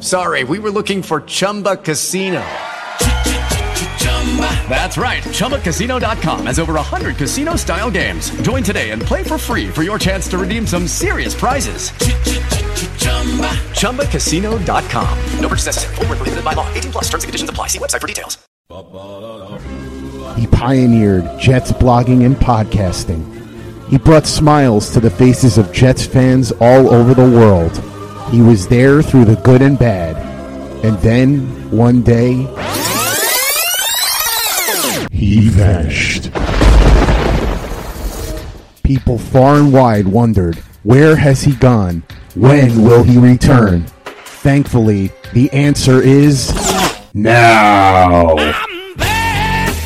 sorry, we were looking for Chumba Casino. That's right. ChumbaCasino.com has over 100 casino style games. Join today and play for free for your chance to redeem some serious prizes. ChumbaCasino.com. No purchase necessary. Full prohibited by law. 18 plus terms and conditions apply. See website for details. He pioneered Jets blogging and podcasting. He brought smiles to the faces of Jets fans all over the world. He was there through the good and bad. And then, one day, he vanished. People far and wide wondered, where has he gone? When will he return? Thankfully, the answer is now.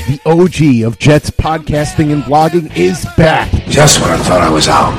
The OG of Jets podcasting and blogging is back. Just when I thought I was out,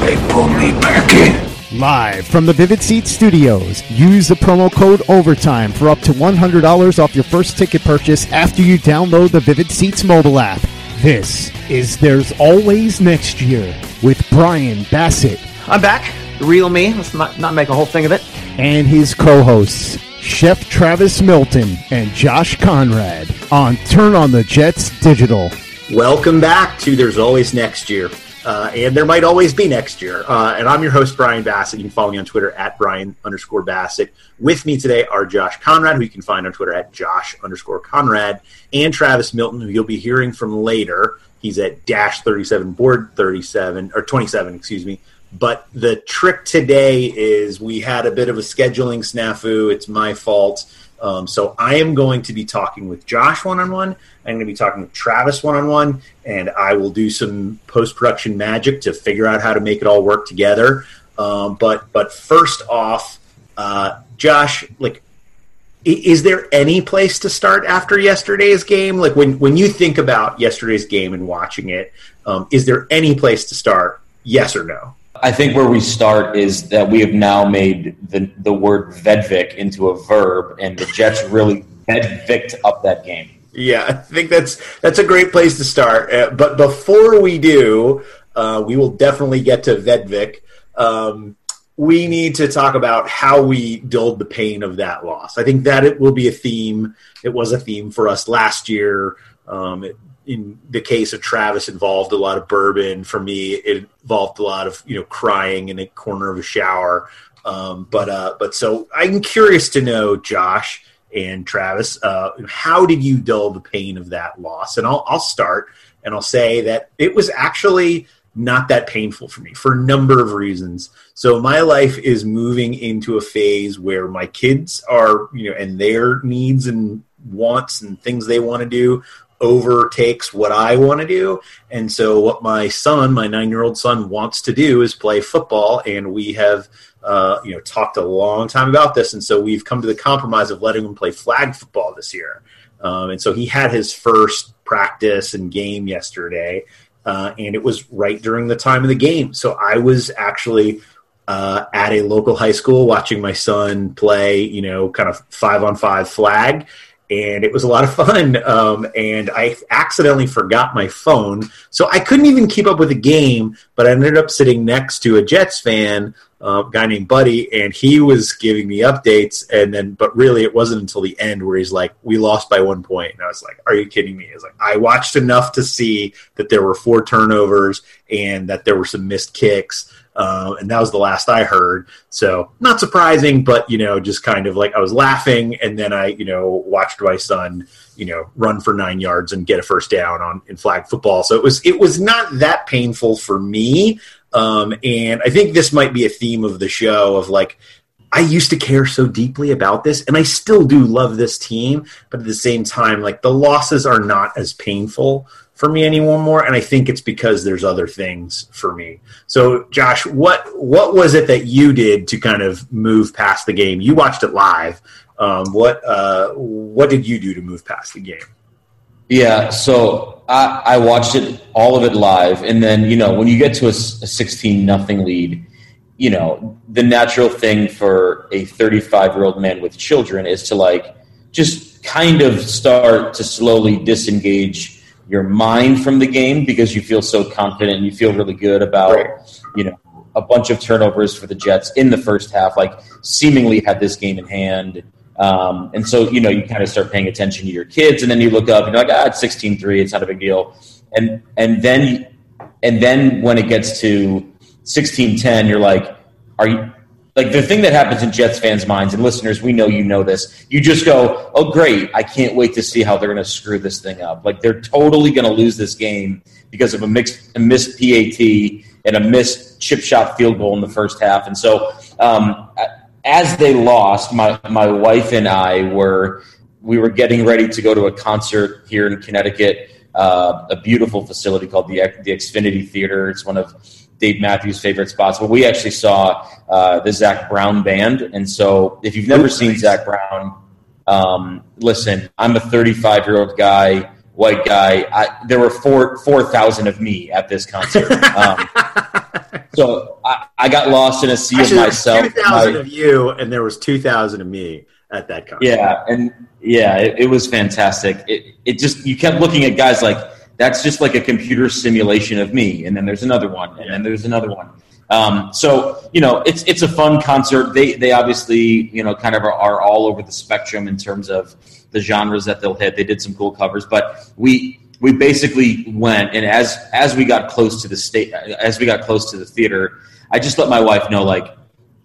they pulled me back in. Live from the Vivid Seat Studios. Use the promo code OVERTIME for up to $100 off your first ticket purchase after you download the Vivid Seats mobile app. This is There's Always Next Year with Brian Bassett I'm back. The real me. Let's not, not make a whole thing of it. and his co hosts, Chef Travis Milton and Josh Conrad on Turn on the Jets Digital. Welcome back to There's Always Next Year. Uh, and there might always be next year. Uh, and I'm your host, Brian Bassett. You can follow me on Twitter at Brian underscore Bassett. With me today are Josh Conrad, who you can find on Twitter at Josh underscore Conrad, and Travis Milton, who you'll be hearing from later. He's at dash 37 board 37 or 27, excuse me. But the trick today is we had a bit of a scheduling snafu. It's my fault. Um, so I am going to be talking with Josh one on one. I'm going to be talking with Travis one on one, and I will do some post production magic to figure out how to make it all work together. Um, but but first off, uh, Josh, like, is there any place to start after yesterday's game? Like when when you think about yesterday's game and watching it, um, is there any place to start? Yes or no? I think where we start is that we have now made the, the word Vedvik into a verb, and the Jets really Vedvicked up that game. Yeah, I think that's that's a great place to start. Uh, but before we do, uh, we will definitely get to Vedvik. Um, we need to talk about how we dulled the pain of that loss. I think that it will be a theme. It was a theme for us last year. Um, it, in the case of Travis, involved a lot of bourbon. For me, it involved a lot of you know crying in a corner of a shower. Um, but uh, but so I'm curious to know, Josh and Travis, uh, how did you dull the pain of that loss? And I'll I'll start and I'll say that it was actually not that painful for me for a number of reasons. So my life is moving into a phase where my kids are, you know, and their needs and wants and things they want to do overtakes what I want to do. And so what my son, my 9-year-old son wants to do is play football and we have uh, you know talked a long time about this and so we've come to the compromise of letting him play flag football this year. Um, and so he had his first practice and game yesterday uh, and it was right during the time of the game. So I was actually uh, at a local high school watching my son play, you know, kind of five on five flag. And it was a lot of fun. Um, and I accidentally forgot my phone. So I couldn't even keep up with the game, but I ended up sitting next to a Jets fan, uh, a guy named Buddy, and he was giving me updates. And then, but really, it wasn't until the end where he's like, we lost by one point. And I was like, are you kidding me? He's like, I watched enough to see that there were four turnovers and that there were some missed kicks. Uh, and that was the last I heard. So not surprising, but you know, just kind of like I was laughing, and then I, you know, watched my son, you know, run for nine yards and get a first down on in flag football. So it was it was not that painful for me. Um, and I think this might be a theme of the show of like I used to care so deeply about this, and I still do love this team. But at the same time, like the losses are not as painful for me anymore. And I think it's because there's other things for me. So, Josh, what what was it that you did to kind of move past the game? You watched it live. Um, what uh, what did you do to move past the game? Yeah, so I, I watched it all of it live, and then you know when you get to a, a sixteen nothing lead, you know the natural thing for a thirty five year old man with children is to like just kind of start to slowly disengage your mind from the game because you feel so confident and you feel really good about right. you know a bunch of turnovers for the Jets in the first half, like seemingly had this game in hand. Um, and so, you know, you kind of start paying attention to your kids, and then you look up and you're like, ah, it's 16-3, it's not a big deal. And and then and then when it gets to 16-10, you're like, are you like the thing that happens in Jets fans' minds and listeners, we know you know this. You just go, "Oh, great! I can't wait to see how they're going to screw this thing up. Like they're totally going to lose this game because of a mixed, a missed PAT and a missed chip shot field goal in the first half." And so, um, as they lost, my my wife and I were we were getting ready to go to a concert here in Connecticut, uh, a beautiful facility called the the Xfinity Theater. It's one of Dave Matthews' favorite spots. But we actually saw uh, the Zac Brown band, and so if you've never Ooh, seen nice. Zac Brown, um, listen, I'm a 35 year old guy, white guy. I, there were four four thousand of me at this concert. Um, so I, I, got lost in a sea Actually, of myself. Two thousand of you, and there was two thousand of me at that concert. Yeah, and yeah, it, it was fantastic. It it just you kept looking at guys like that's just like a computer simulation of me, and then there's another one, and then there's another one. Um, so you know, it's it's a fun concert. They they obviously you know kind of are, are, all over the spectrum in terms of the genres that they'll hit. They did some cool covers, but we we basically went and as as we got close to the state as we got close to the theater, I just let my wife know like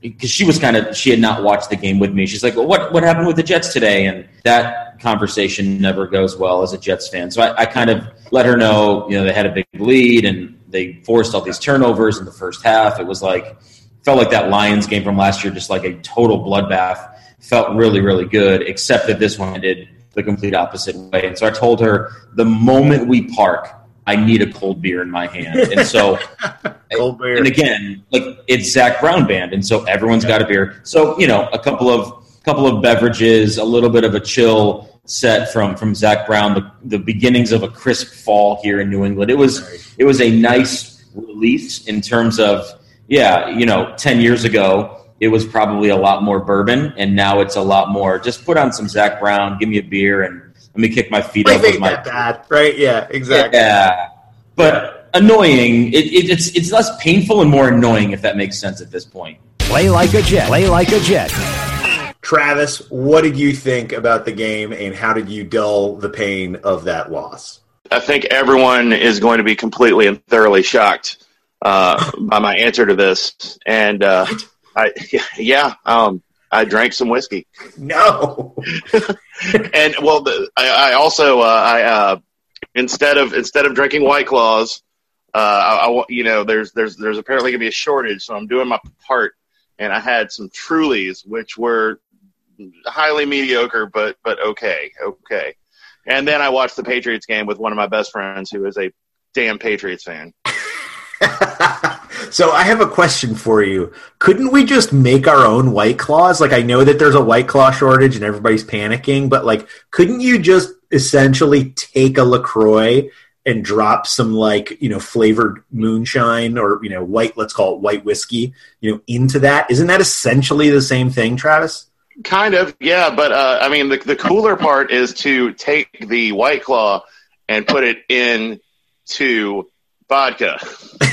because she was kind of she had not watched the game with me. She's like, well, "What what happened with the Jets today?" And that conversation never goes well as a Jets fan. So I, I kind of let her know, you know, they had a big lead and they forced all these turnovers in the first half. It was like felt like that Lions game from last year, just like a total bloodbath. Felt really really good, except that this one did the complete opposite way. And so I told her the moment we park, I need a cold beer in my hand. And so, cold beer. and again, like it's Zac Brown band, and so everyone's got a beer. So you know, a couple of couple of beverages, a little bit of a chill set from from Zac Brown, the, the beginnings of a crisp fall here in New England. It was it was a nice release in terms of yeah, you know, ten years ago it was probably a lot more bourbon, and now it's a lot more. Just put on some Zac Brown, give me a beer, and let me kick my feet up with my bad, right? Yeah, exactly. Yeah, but annoying. It, it, it's it's less painful and more annoying if that makes sense at this point. Play like a jet. Play like a jet. Travis, what did you think about the game, and how did you dull the pain of that loss? I think everyone is going to be completely and thoroughly shocked uh, by my answer to this, and uh, I yeah, um, I drank some whiskey. No. and well, the, I, I, also uh, I uh, instead of instead of drinking White Claws, uh, I, I, you know there's there's there's apparently gonna be a shortage, so I'm doing my part, and I had some Trulies, which were highly mediocre, but but okay, okay. And then I watched the Patriots game with one of my best friends, who is a damn Patriots fan. so I have a question for you. Couldn't we just make our own White Claws? Like I know that there's a White Claw shortage and everybody's panicking, but like couldn't you just essentially take a LaCroix and drop some like, you know, flavored moonshine or, you know, white, let's call it white whiskey, you know, into that? Isn't that essentially the same thing, Travis? Kind of, yeah. But uh, I mean, the, the cooler part is to take the White Claw and put it in to vodka.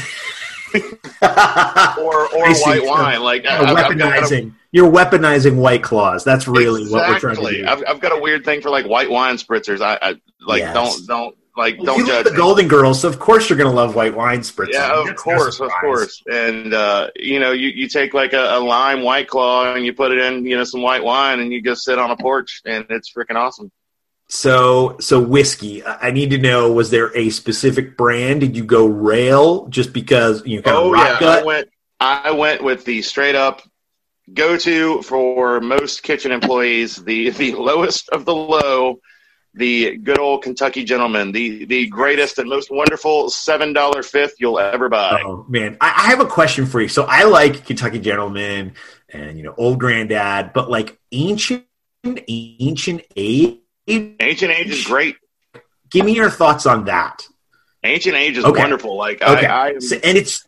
or or white wine. Like uh, weaponizing. A, You're weaponizing white claws. That's really exactly. what we're trying to do. I've, I've, got a weird thing for like white wine spritzers. I, I like yes. don't don't like well, don't judge the Golden Girls. So of course you're going to love white wine spritzers. Yeah, of That's course, of course. And uh, you know, you, you take like a, a lime white claw and you put it in you know some white wine and you just sit on a porch and it's freaking awesome. So, so whiskey. I need to know: was there a specific brand? Did you go rail just because you know? Kind oh of yeah, gut? I went. I went with the straight up go to for most kitchen employees, the the lowest of the low, the good old Kentucky gentleman, the the greatest and most wonderful seven dollar fifth you'll ever buy. Oh man, I, I have a question for you. So I like Kentucky Gentleman and you know Old Granddad, but like ancient ancient age. Ancient age is great. Give me your thoughts on that. Ancient age is Okay. wonderful. Like Okay, I, I So- and it's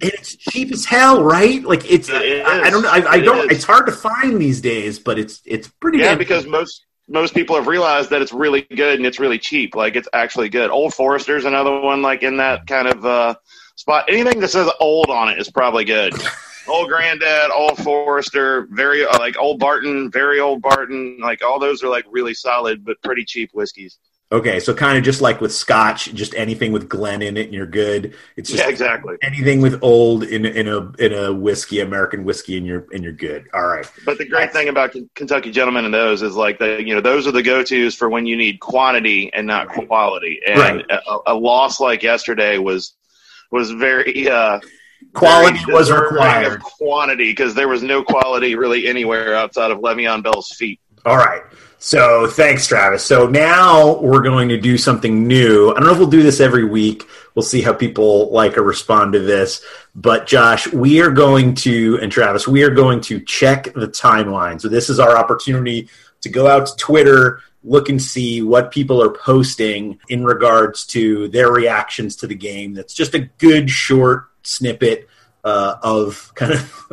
and it's cheap as hell, right? Like it's It I, I don't know. I, I It don't. is. It's hard to find these days, but it's it's pretty. yeah, because most most people have realized that it's really good and it's really cheap. Like it's actually good. Old Forester's another one like in that kind of uh, spot. Anything that says old on it is probably good. old Granddad, Old Forester, very uh, like Old Barton, very Old Barton. Like all those are like really solid but pretty cheap whiskeys. okay, so kind of just like with Scotch, just anything with Glen in it, and you're good. It's just Yeah, exactly. anything with old in in a in a whiskey, American whiskey, and you're and you're good. All right. But the great thing about Ken- Kentucky Gentlemen and those is like the you know those are the go tos for when you need quantity and not quality. And Right. a, a loss like yesterday was was very uh, Quality was required. of quantity because there was no quality really anywhere outside of Le'Veon Bell's feet. All right. So thanks, Travis. So now we're going to do something new. I don't know if we'll do this every week. We'll see how people like or respond to this. But Josh, we are going to, and Travis, we are going to check the timeline. So this is our opportunity to go out to Twitter, look and see what people are posting in regards to their reactions to the game. That's just a good short snippet uh, of kind of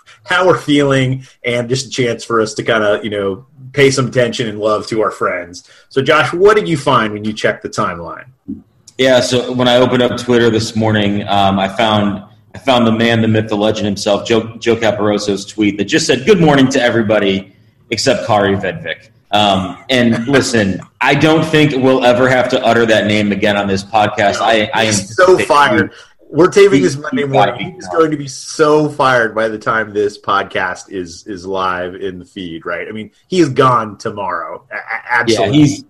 how we're feeling and just a chance for us to kind of you know pay some attention and love to our friends so josh what did you find when you checked the timeline Yeah, so when I opened up Twitter this morning, um, I found I found the man, the myth, the legend himself, Joe, Joe Caporoso's tweet that just said "Good morning to everybody except Kaare Vedvik." Um, and listen, I don't think we'll ever have to utter that name again on this podcast. I, I am so fired we're taping this monday morning he's going to be so fired by the time this podcast is is live in the feed right i mean he's gone tomorrow A- a- Yeah, absolutely he's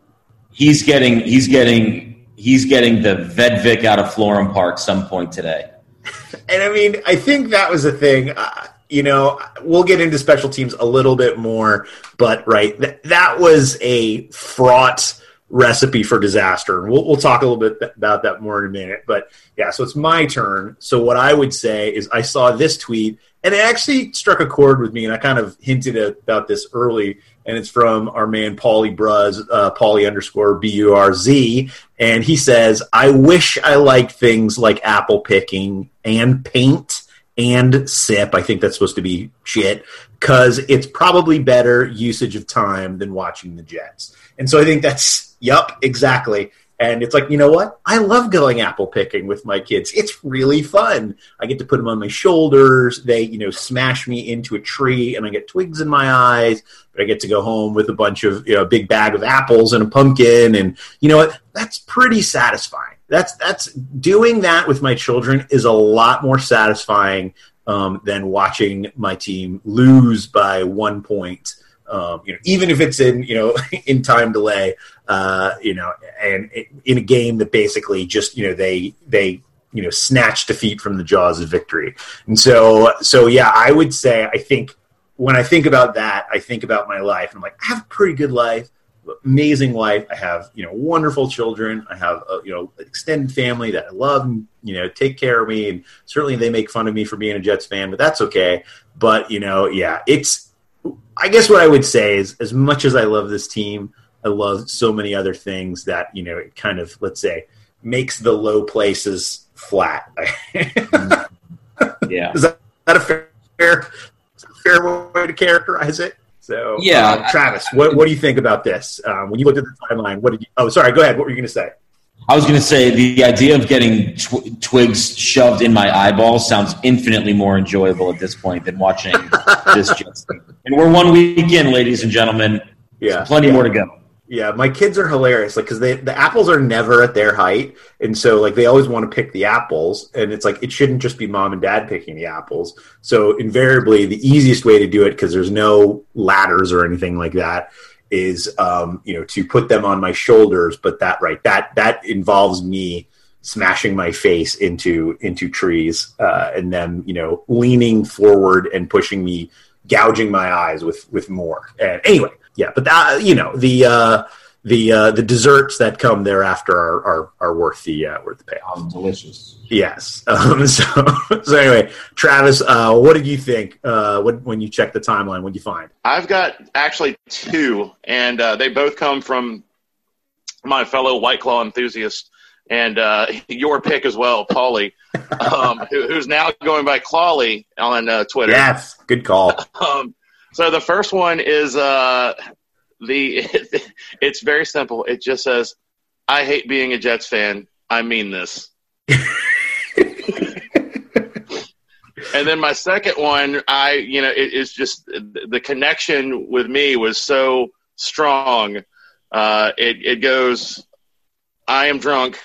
he's getting he's getting he's getting the Vedvik out of Florham Park some point today. And I mean, I think that was the thing. Uh, you know, we'll get into special teams a little bit more, but right, th- that was a fraught recipe for disaster. And we'll, we'll talk a little bit about that more in a minute. But yeah, so it's my turn. So what I would say is I saw this tweet and it actually struck a chord with me. And I kind of hinted about this early. And it's from our man, Paulie Burz, uh, Paulie underscore B U R Z. And he says, I wish I liked things like apple picking and paint and sip. I think that's supposed to be shit because it's probably better usage of time than watching the Jets. And so I think that's, yup, exactly. And it's like, you know what? I love going apple picking with my kids. It's really fun. I get to put them on my shoulders. They, you know, smash me into a tree and I get twigs in my eyes, but I get to go home with a bunch of, you know, a big bag of apples and a pumpkin. And you know what? That's pretty satisfying. That's, that's doing that with my children is a lot more satisfying um, than watching my team lose by one point. Um, you know, even if it's in you know in time delay, uh, you know, and it, in a game that basically just you know they they you know snatch defeat from the jaws of victory. And so so yeah, I would say I think when I think about that, I think about my life. and I'm like, I have a pretty good life, amazing life. I have you know wonderful children. I have a, you know extended family that I love and you know take care of me. And certainly they make fun of me for being a Jets fan, but that's okay. But you know, yeah, it's. I guess what I would say is, as much as I love this team, I love so many other things that you know it kind of let's say makes the low places flat. Yeah. Is that, that a fair, fair fair way to characterize it? So Yeah. uh, Travis, what what do you think about this? Um, when you looked at the timeline, what did you? Oh, sorry. Go ahead. What were you going to say? I was going to say the idea of getting tw- twigs shoved in my eyeballs sounds infinitely more enjoyable at this point than watching this team. And we're one week in, ladies and gentlemen. Yeah, plenty yeah. more to go. Yeah, my kids are hilarious. Like, because they the apples are never at their height, and so like they always want to pick the apples, and it's like it shouldn't just be mom and dad picking the apples. So invariably, the easiest way to do it because there's no ladders or anything like that is um, you know to put them on my shoulders. But that right that that involves me smashing my face into into trees uh, and them you know leaning forward and pushing me gouging my eyes with with more. And anyway, yeah, but that, you know the uh, the uh, the desserts that come thereafter are are, are worth the uh, worth the payoff. delicious. Yes. Um, so so anyway, Travis, uh, what did you think uh, when when you checked the timeline? What did you find? I've got actually two, and uh, they both come from my fellow White Claw enthusiast, and uh, your pick as well, Paulie, um, who, who's now going by Clawley on uh, Twitter. Yes, good call. Um, so the first one is the. It's very simple. It just says, "I hate being a Jets fan. I mean this." and then my second one, I you know, it is just the connection with me was so strong. Uh, it it goes, "I am drunk.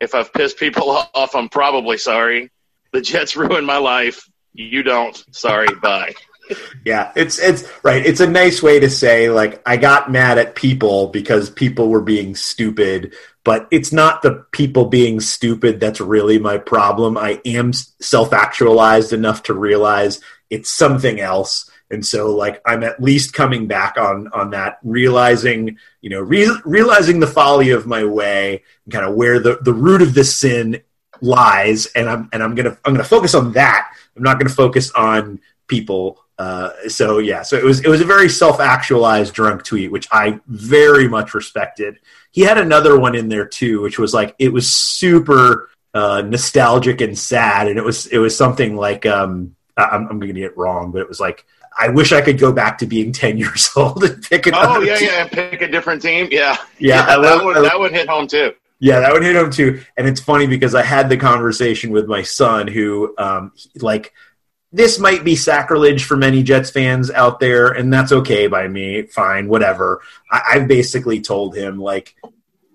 If I've pissed people off, I'm probably sorry. The Jets ruined my life. You don't. Sorry. Bye." Yeah, it's it's right. It's a nice way to say like I got mad at people because people were being stupid, but it's not the people being stupid that's really my problem. I am self-actualized enough to realize it's something else. And so like I'm at least coming back on on that realizing, you know, re- realizing the folly of my way and kind of where the the root of this sin lies and I'm and I'm going to I'm going to focus on that. I'm not going to focus on people uh, so yeah, so it was it was a very self actualized drunk tweet, which I very much respected. He had another one in there too, which was like it was super uh, nostalgic and sad, and it was it was something like um, I'm, I'm going to get it wrong, but it was like I wish I could go back to being ten years old and pick another. Oh yeah, team. yeah, pick a different team. Yeah, Yeah, yeah I love- that would that would hit home too. Yeah, that would hit him too. And it's funny because I had the conversation with my son who, um, like, this might be sacrilege for many Jets fans out there, and that's okay by me. Fine, whatever. I, I've basically told him, like,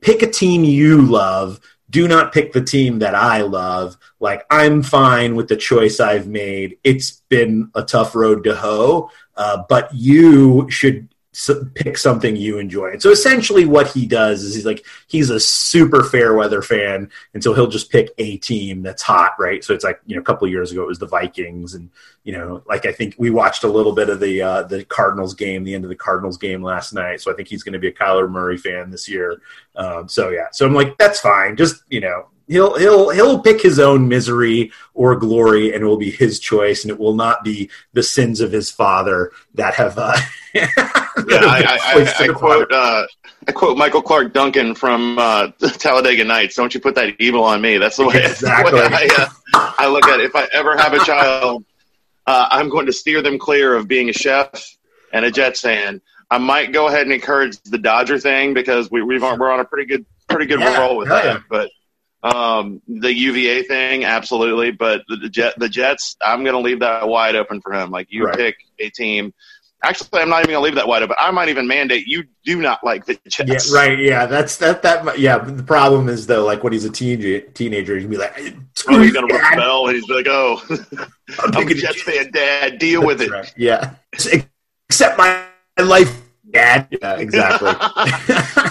pick a team you love. Do not pick the team that I love. Like, I'm fine with the choice I've made. It's been a tough road to hoe, uh, but you should pick something you enjoy. And so essentially what he does is he's like he's a super fair weather fan and so he'll just pick a team that's hot, right? So it's like, you know, a couple years ago it was the Vikings and you know, like I think we watched a little bit of the uh, the Cardinals game, the end of the Cardinals game last night. So I think he's going to be a Kyler Murray fan this year. Um, so yeah, so I'm like, that's fine. Just you know, he'll he'll he'll pick his own misery or glory, and it will be his choice, and it will not be the sins of his father that have. Uh, Yeah, I, I, I, I quote uh, I quote Michael Clarke Duncan from uh, Talladega Nights. Don't you put that evil on me? That's the way, that's the way Exactly. I, uh, I look at it. If I ever have a child, uh, I'm going to steer them clear of being a chef and a Jets fan. I might go ahead and encourage the Dodger thing because we, we've we're on a pretty good pretty good Yeah, roll with hell that. yeah. But um, the UVA thing, absolutely. But the, the Jet the Jets, I'm going to leave that wide open for him. Like you Right. pick a team. Actually, I'm not even going to leave that wide open. I might even mandate you do not like the Jets. Yeah, right. Yeah, that's that. That yeah. But the problem is though, like when he's a teenager, teenager, he'd be like, Oh, he's going to rebel, and he's like, "Oh, I'm I'm a Jets fan, Dad. Deal with it." Right. Yeah, accept my life, Dad. Yeah, exactly.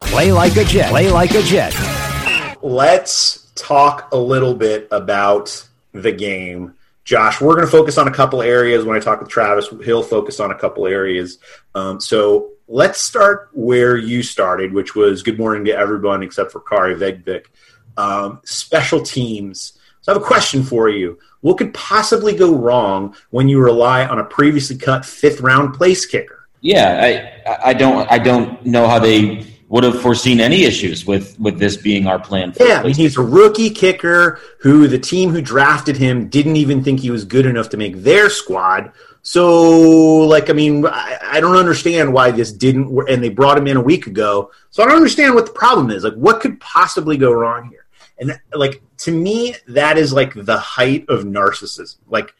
Play like a Jet. Play like a Jet. Let's talk a little bit about the game. Josh, we're going to focus on a couple areas. When I talk with Travis, he'll focus on a couple areas. Um, so let's start where you started, which was good morning to everyone except for Kaare Vedvik. Um, special teams. So I have a question for you. What could possibly go wrong when you rely on a previously cut fifth round place kicker? Yeah, I I don't I don't know how they would have foreseen any issues with with this being our plan. For Yeah, I mean, he's a rookie kicker who the team who drafted him didn't even think he was good enough to make their squad. So, like, I mean, I, I don't understand why this didn't work. And they brought him in a week ago. So I don't understand what the problem is. Like, what could possibly go wrong here? And, like, to me, that is like the height of narcissism. Like,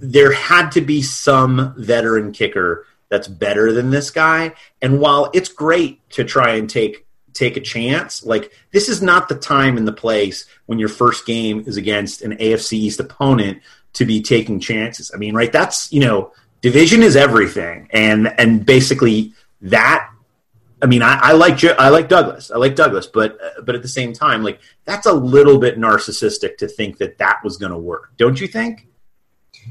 there had to be some veteran kicker that's better than this guy. And while it's great to try and take take a chance, like this is not the time and the place when your first game is against an AFC East opponent to be taking chances. I mean, right? That's you know, division is everything, and and basically that. I mean, I, I like I like Douglas. I like Douglas, but but at the same time, like that's a little bit narcissistic to think that that was going to work. Don't you think?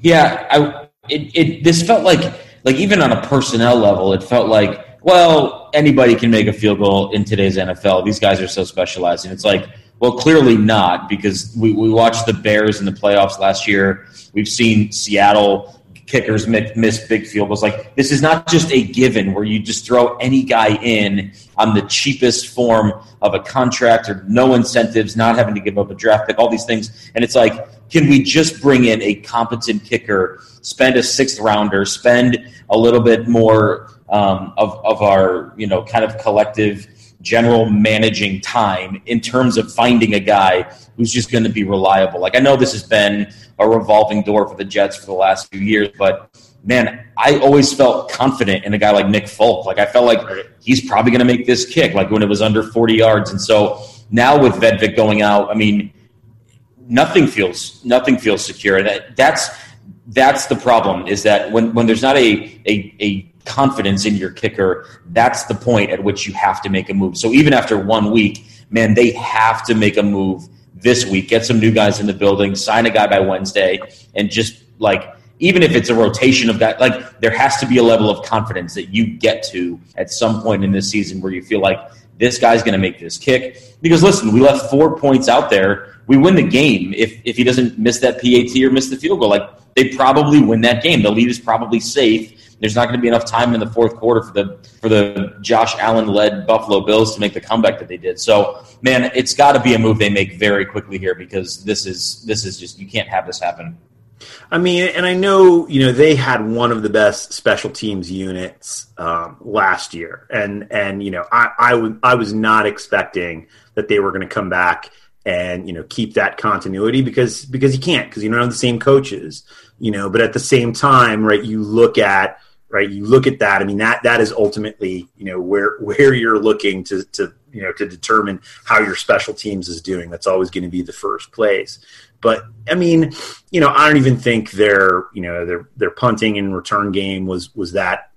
Yeah, I it, it this felt like like even on a personnel level, it felt like well anybody can make a field goal in today's NFL. These guys are so specialized, and it's like well clearly not because we we watched the Bears in the playoffs last year. We've seen Seattle kickers miss big field goals. Like this is not just a given where you just throw any guy in on the cheapest form of a contract or no incentives, not having to give up a draft pick, all these things. And it's like, can we just bring in a competent kicker, spend a sixth rounder, spend a little bit more um, of of our you know kind of collective general managing time in terms of finding a guy who's just going to be reliable. Like I know this has been a revolving door for the Jets for the last few years, but man, I always felt confident in a guy like Nick Folk. Like I felt like he's probably going to make this kick, like when it was under 40 yards. And so now with Vedvik going out, I mean, nothing feels nothing feels secure. That that's that's the problem. Is that when when there's not a a, a confidence in your kicker, that's the point at which you have to make a move. So even after one week, man, they have to make a move this week, get some new guys in the building, sign a guy by Wednesday, and just like even if it's a rotation of guys, like there has to be a level of confidence that you get to at some point in this season where you feel like this guy's going to make this kick. Because listen, we left four points out there. We win the game if if he doesn't miss that PAT or miss the field goal. Like they probably win that game. The lead is probably safe there's not going to be enough time in the fourth quarter for the for the Josh Allen led Buffalo Bills to make the comeback that they did. So, man, it's got to be a move they make very quickly here because this is this is just you can't have this happen. I mean, and I know you know they had one of the best special teams units um, last year, and and you know I I, w- I was not expecting that they were going to come back and you know keep that continuity because because you can't because you don't have the same coaches, you know. But at the same time, right, you look at right? You look at that. I mean, that that is ultimately, you know, where where you're looking to to you know to determine how your special teams is doing. That's always going to be the first place. But I mean, you know, I don't even think their you know their their punting and return game was was that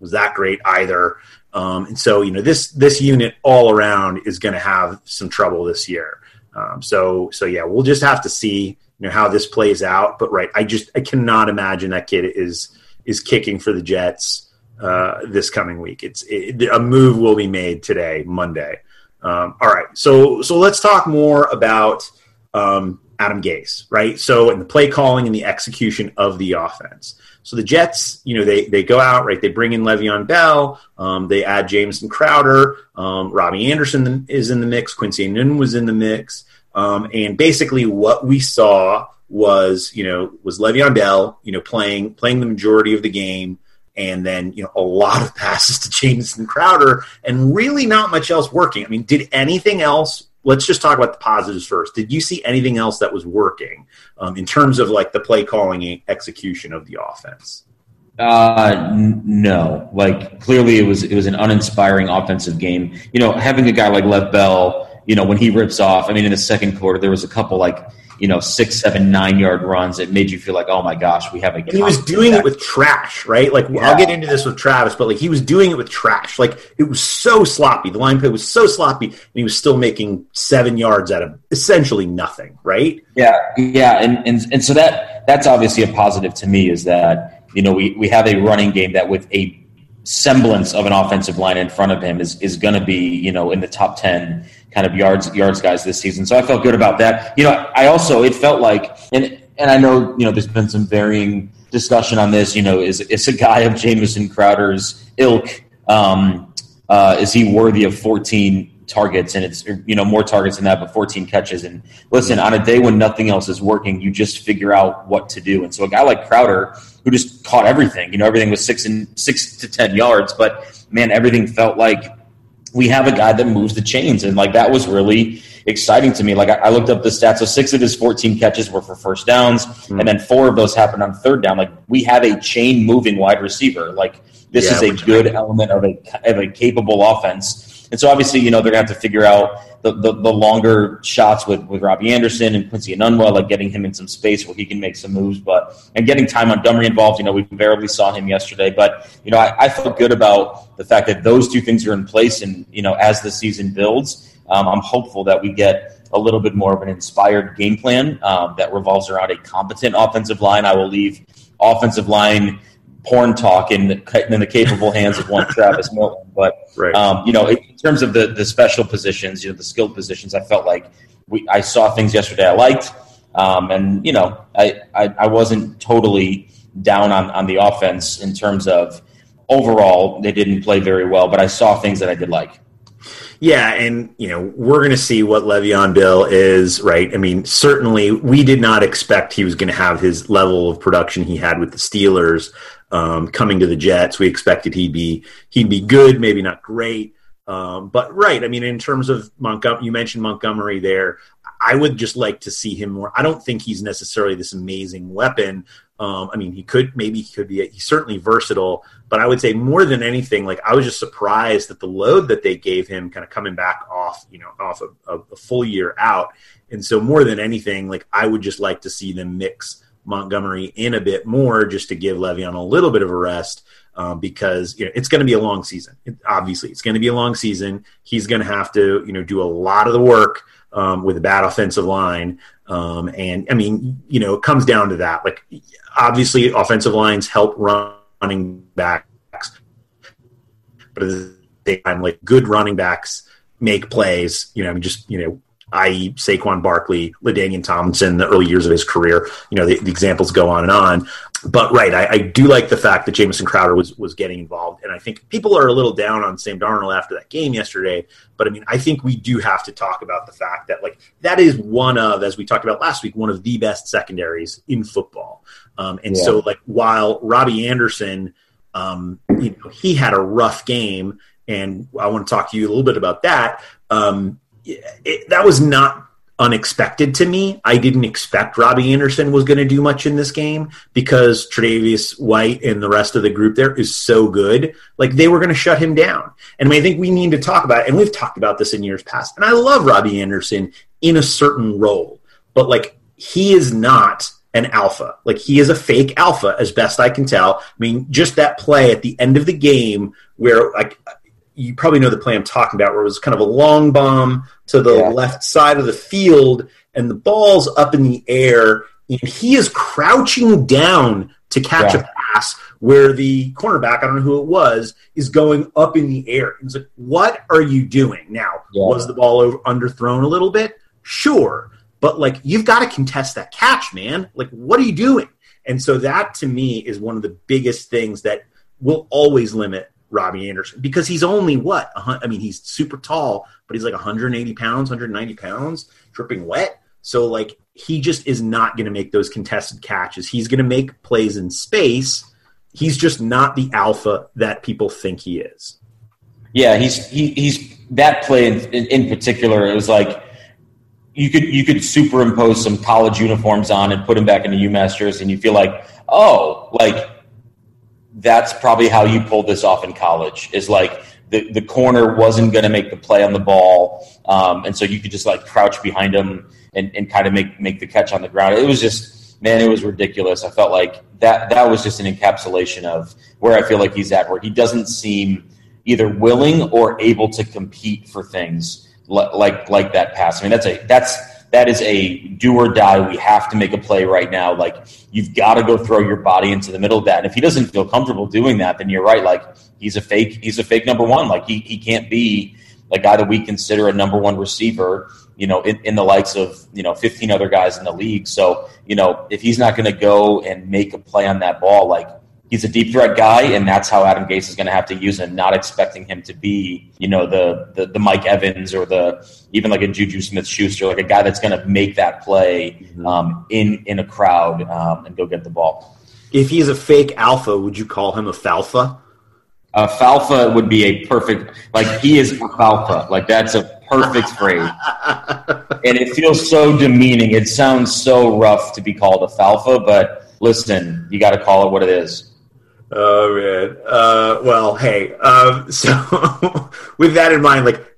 was that great either. Um, and so you know this this unit all around is going to have some trouble this year. Um, so so yeah, we'll just have to see you know how this plays out. But right, I just I cannot imagine that kid is is kicking for the Jets uh, this coming week. It's it, a move will be made today, Monday. Um, all right, so so let's talk more about um, Adam Gase, right? So in the play calling and the execution of the offense. So the Jets, you know, they they go out right. They bring in Le'Veon Bell. Um, they add Jamison Crowder. Um, Robbie Anderson is in the mix. Quincy Enunwa was in the mix. Um, and basically, what we saw was you know was Le'Veon Bell you know playing playing the majority of the game and then you know a lot of passes to Jamison Crowder and really not much else working. I mean, did anything else? Let's just talk about the positives first. Did you see anything else that was working um, in terms of like the play calling execution of the offense? Uh, n- no. Like clearly, it was it was an uninspiring offensive game. You know, having a guy like Lev Bell, you know, when he rips off. I mean, in the second quarter, there was a couple like you know six, seven, nine yard runs. It made you feel like, oh my gosh, we have a. And he was doing it with trash, right? Like yeah. I'll get into this with Travis, but like he was doing it with trash. Like it was so sloppy. The line play was so sloppy, and he was still making seven yards out of essentially nothing, right? Yeah, yeah, and and and so that that's obviously a positive to me is that you know we we have a running game that with a semblance of an offensive line in front of him is is going to be you know in the top ten kind of yards yards guys this season. So I felt good about that. You know, I also it felt like and and I know you know there's been some varying discussion on this. You know, is is a guy of Jamison Crowder's ilk? Um, uh, is he worthy of 14 targets? And it's you know more targets than that, but 14 catches. And listen, on a day when nothing else is working, you just figure out what to do. And so a guy like Crowder, who just caught everything, you know, everything was six and six to ten yards, but man, everything felt like we have a guy that moves the chains, and like that was really exciting to me. Like I, I looked up the stats, so six of his 14 catches were for first downs, mm. and then four of those happened on third down. Like we have a chain moving wide receiver. Like this yeah, is a good element of a of a capable offense. And so obviously, you know, they're going to have to figure out the, the, the, longer shots with, with Robbie Anderson and Quincy Enunwa, like getting him in some space where he can make some moves, but and getting Ty Montgomery involved. You know, we invariably saw him yesterday, but you know, I, I felt good about the fact that those two things are in place, and you know, as the season builds, um, I'm hopeful that we get a little bit more of an inspired game plan um, that revolves around a competent offensive line. I will leave offensive line porn talk in the, in the capable hands of one Travis Milton. But right. um, you know, in terms of the the special positions, you know, the skilled positions, I felt like we I saw things yesterday I liked, um, and you know, I, I, I wasn't totally down on on the offense in terms of overall they didn't play very well, but I saw things that I did like. Yeah, and you know we're going to see what Le'Veon Bell is, right? I mean, certainly we did not expect he was going to have his level of production he had with the Steelers um, coming to the Jets. We expected he'd be he'd be good, maybe not great, um, but right. I mean, in terms of Montgomery, you mentioned Montgomery there. I would just like to see him more. I don't think he's necessarily this amazing weapon. Um, I mean, he could maybe he could be. A, He's certainly versatile, but I would say more than anything, like I was just surprised that the load that they gave him, kind of coming back off, you know, off a, a full year out, and so more than anything, like I would just like to see them mix Montgomery in a bit more just to give Le'Veon a little bit of a rest um, because you know, it's going to be a long season. It, obviously, it's going to be a long season. He's going to have to you know do a lot of the work um, with a bad offensive line. Um, and I mean, you know, it comes down to that. Like, obviously, offensive lines help running backs, but at the same time, like good running backs make plays. You know, I mean, just you know, i.e., Saquon Barkley, LaDainian Tomlinson, the early years of his career. You know, the, the examples go on and on. But right, I, I, do like the fact that Jamison Crowder was was getting involved, and I think people are a little down on Sam Darnold after that game yesterday. But I mean, I think we do have to talk about the fact that like that is one of, as we talked about last week, one of the best secondaries in football. Um, and yeah. so, like, while Robbie Anderson, um, you know, he had a rough game, and I want to talk to you a little bit about that. Um, it, that was not unexpected to me. I didn't expect Robbie Anderson was going to do much in this game because Tre'Davious White and the rest of the group there is so good. Like they were going to shut him down. And I think we need to talk about it. And we've talked about this in years past. And I love Robbie Anderson in a certain role, but like he is not an alpha. Like he is a fake alpha as best I can tell. I mean, just that play at the end of the game where like you probably know the play I'm talking about, where it was kind of a long bomb to the yeah. left side of the field, and the ball's up in the air, and he is crouching down to catch yeah. a pass where the cornerback, I don't know who it was, is going up in the air. He's like, "What are you doing?" Now, yeah. was the ball over, underthrown a little bit? Sure, but like you've got to contest that catch, man. Like, what are you doing? And so that to me is one of the biggest things that will always limit Robbie Anderson because he's only what? I mean, he's super tall, but he's like 180 pounds, 190 pounds, dripping wet. So like he just is not going to make those contested catches. He's going to make plays in space. He's just not the alpha that people think he is. Yeah, he's he, he's that play in, in, particular. It was like you could you could superimpose some college uniforms on and put him back in a UMass jersey, and you feel like, oh, like that's probably how you pulled this off in college is like the, the corner wasn't going to make the play on the ball um, and so you could just like crouch behind him and, and kind of make make the catch on the ground. It was just man it was ridiculous. I felt like that that was just an encapsulation of where i feel like he's at where he doesn't seem either willing or able to compete for things like like that pass. I mean that's a that's that is a do or die. We have to make a play right now. Like you've got to go throw your body into the middle of that. And if he doesn't feel comfortable doing that, then you're right. Like he's a fake. He's a fake number one. Like he he can't be a guy that we consider a number one receiver. You know, in, in the likes of you know 15 other guys in the league. So you know, if he's not going to go and make a play on that ball, like he's a deep threat guy, and that's how Adam Gase is going to have to use him. Not expecting him to be, you know, the the, the Mike Evans or the even like a Juju Smith Schuster, like a guy that's going to make that play mm-hmm. um, in in a crowd um, and go get the ball. If he's a fake alpha, would you call him a falfa? A falfa would be a perfect, like he is falfa. Like that's a perfect phrase. and it feels so demeaning. It sounds so rough to be called a falfa, but listen, you got to call it what it is. Oh man. Uh, well, hey. Um, so with that in mind, like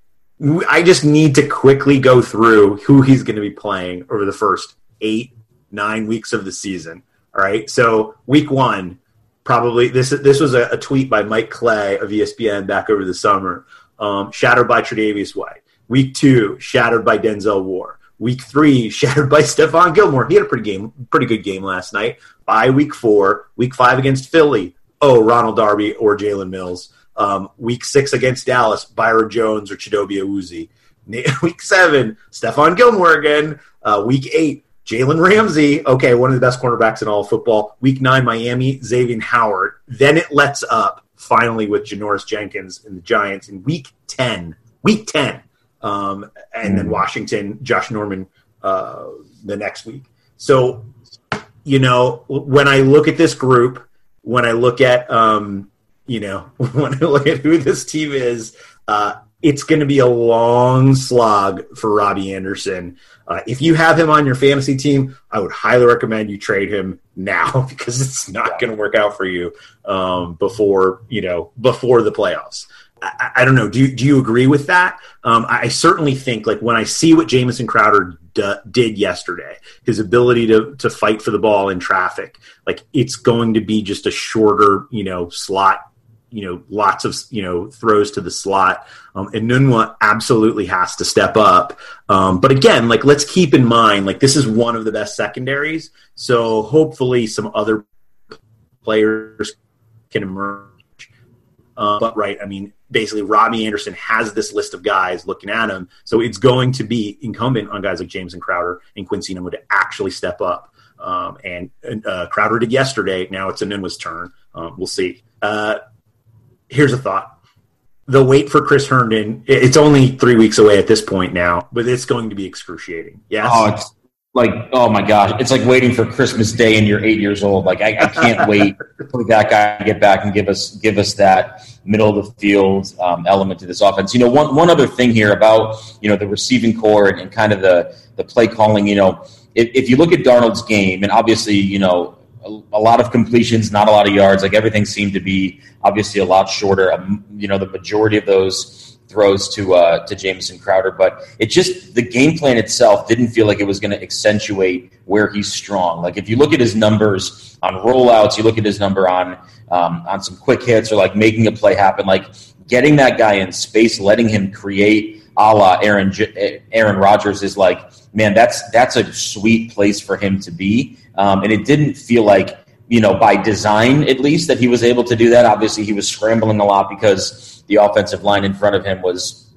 I just need to quickly go through who he's going to be playing over the first eight, nine weeks of the season. All right. So week one, probably this this was a, a tweet by Mike Clay of ESPN back over the summer. Um, shattered by Tre'Davious White. Week two, shattered by Denzel Ward. Week three, shattered by Stephon Gilmore. He had a pretty game, pretty good game last night. By week four, week five against Philly. Oh, Ronald Darby or Jalen Mills. Um, week six against Dallas, Byron Jones or Chidobe Awuzie. Week seven, Stephon Gilmore again. Uh, week eight, Jalen Ramsey, okay, one of the best cornerbacks in all of football. Week nine, Miami, Xavier Howard. Then it lets up finally with Janoris Jenkins and the Giants in week 10. Week 10. Um, and then Washington, Josh Norman uh, the next week. So, you know, when I look at this group, when I look at, um, you know, when I look at who this team is, uh, it's going to be a long slog for Robbie Anderson. Uh, if you have him on your fantasy team, I would highly recommend you trade him now because it's not going to work out for you um, before you know before the playoffs. I, I, don't know. Do you, do you agree with that? Um, I certainly think like when I see what Jamison Crowder d- did yesterday, his ability to to fight for the ball in traffic, like it's going to be just a shorter, you know, slot you know lots of you know throws to the slot. Um, and Enunwa absolutely has to step up. Um, but again like let's keep in mind like this is one of the best secondaries. So hopefully some other players can emerge. Uh, but right I mean basically Robbie Anderson has this list of guys looking at him so it's going to be incumbent on guys like Jamison Crowder and Quincy Enunwa to actually step up um, and uh, Crowder did yesterday now it's Enunwa's turn um, we'll see uh, here's a thought. The wait for Chris Herndon, it's only three weeks away at this point now, but it's going to be excruciating. Yes. Oh, it's like, oh my gosh. It's like waiting for Christmas Day and you're eight years old. Like, I, I can't wait for that guy to get back and give us, give us that middle of the field um, element to this offense. You know, one, one other thing here about, you know, the receiving corps and, and kind of the, the play calling, you know, if, if you look at Darnold's game, and obviously, you know, a, lot of completions, not a lot of yards. Like everything seemed to be obviously a lot shorter. Um, you know, the majority of those throws to uh, to Jamison Crowder, but it just the game plan itself didn't feel like it was going to accentuate where he's strong. Like if you look at his numbers on rollouts, you look at his number on um, on some quick hits or like making a play happen, like getting that guy in space, letting him create a la Aaron Aaron Rodgers is like man, that's that's a sweet place for him to be. Um, and it didn't feel like you know by design at least that he was able to do that. Obviously, he was scrambling a lot because the offensive line in front of him was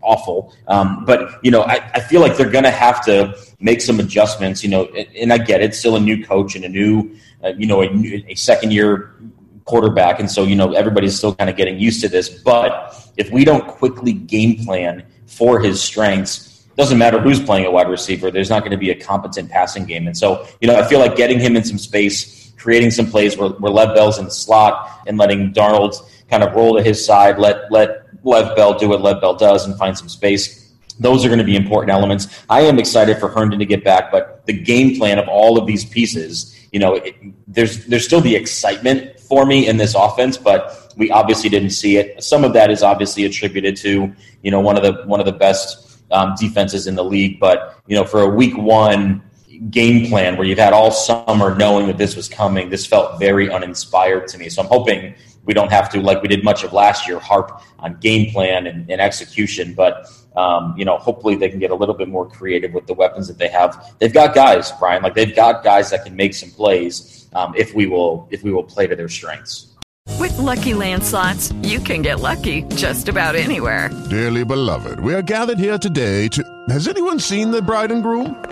awful. Um, but you know, I, I feel like they're going to have to make some adjustments. You know, and, I get it, still a new coach and a new, uh, you know, a, a second year quarterback, and so you know everybody's still kind of getting used to this. But if we don't quickly game plan for his strengths doesn't matter who's playing a wide receiver. There's not going to be a competent passing game. And so, you know, I feel like getting him in some space, creating some plays where, where Lev Bell's in the slot and letting Darnold kind of roll to his side, let, let Lev Bell do what Lev Bell does and find some space. Those are going to be important elements. I am excited for Herndon to get back, but the game plan of all of these pieces, you know, it, there's there's still the excitement for me in this offense, but we obviously didn't see it. Some of that is obviously attributed to you know one of the one of the best um, defenses in the league. But you know, for a week one game plan where you've had all summer knowing that this was coming, this felt very uninspired to me. So I'm hoping we don't have to, like we did much of last year, harp on game plan and, and execution. But um, you know, hopefully they can get a little bit more creative with the weapons that they have. They've got guys, Brian, like they've got guys that can make some plays um, if we will if we will play to their strengths. With LuckyLand Slots, you can get lucky just about anywhere. Dearly beloved, we are gathered here today to. Has anyone seen the bride and groom?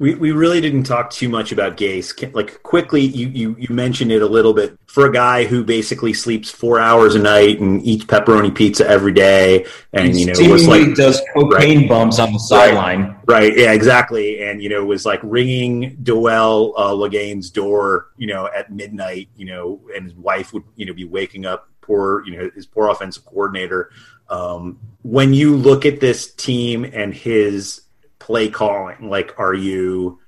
We, we really didn't talk too much about Gase. Like quickly, you, you you mentioned it a little bit. For a guy who basically sleeps four hours a night and eats pepperoni pizza every day, and you know was like does cocaine bumps on the sideline. Right. Yeah. Exactly. And you know was like ringing Dowell uh, Loggains' door, you know, at midnight, you know, and his wife would you know be waking up poor, you know, his poor offensive coordinator. Um, when you look at this team and his play calling, like, are you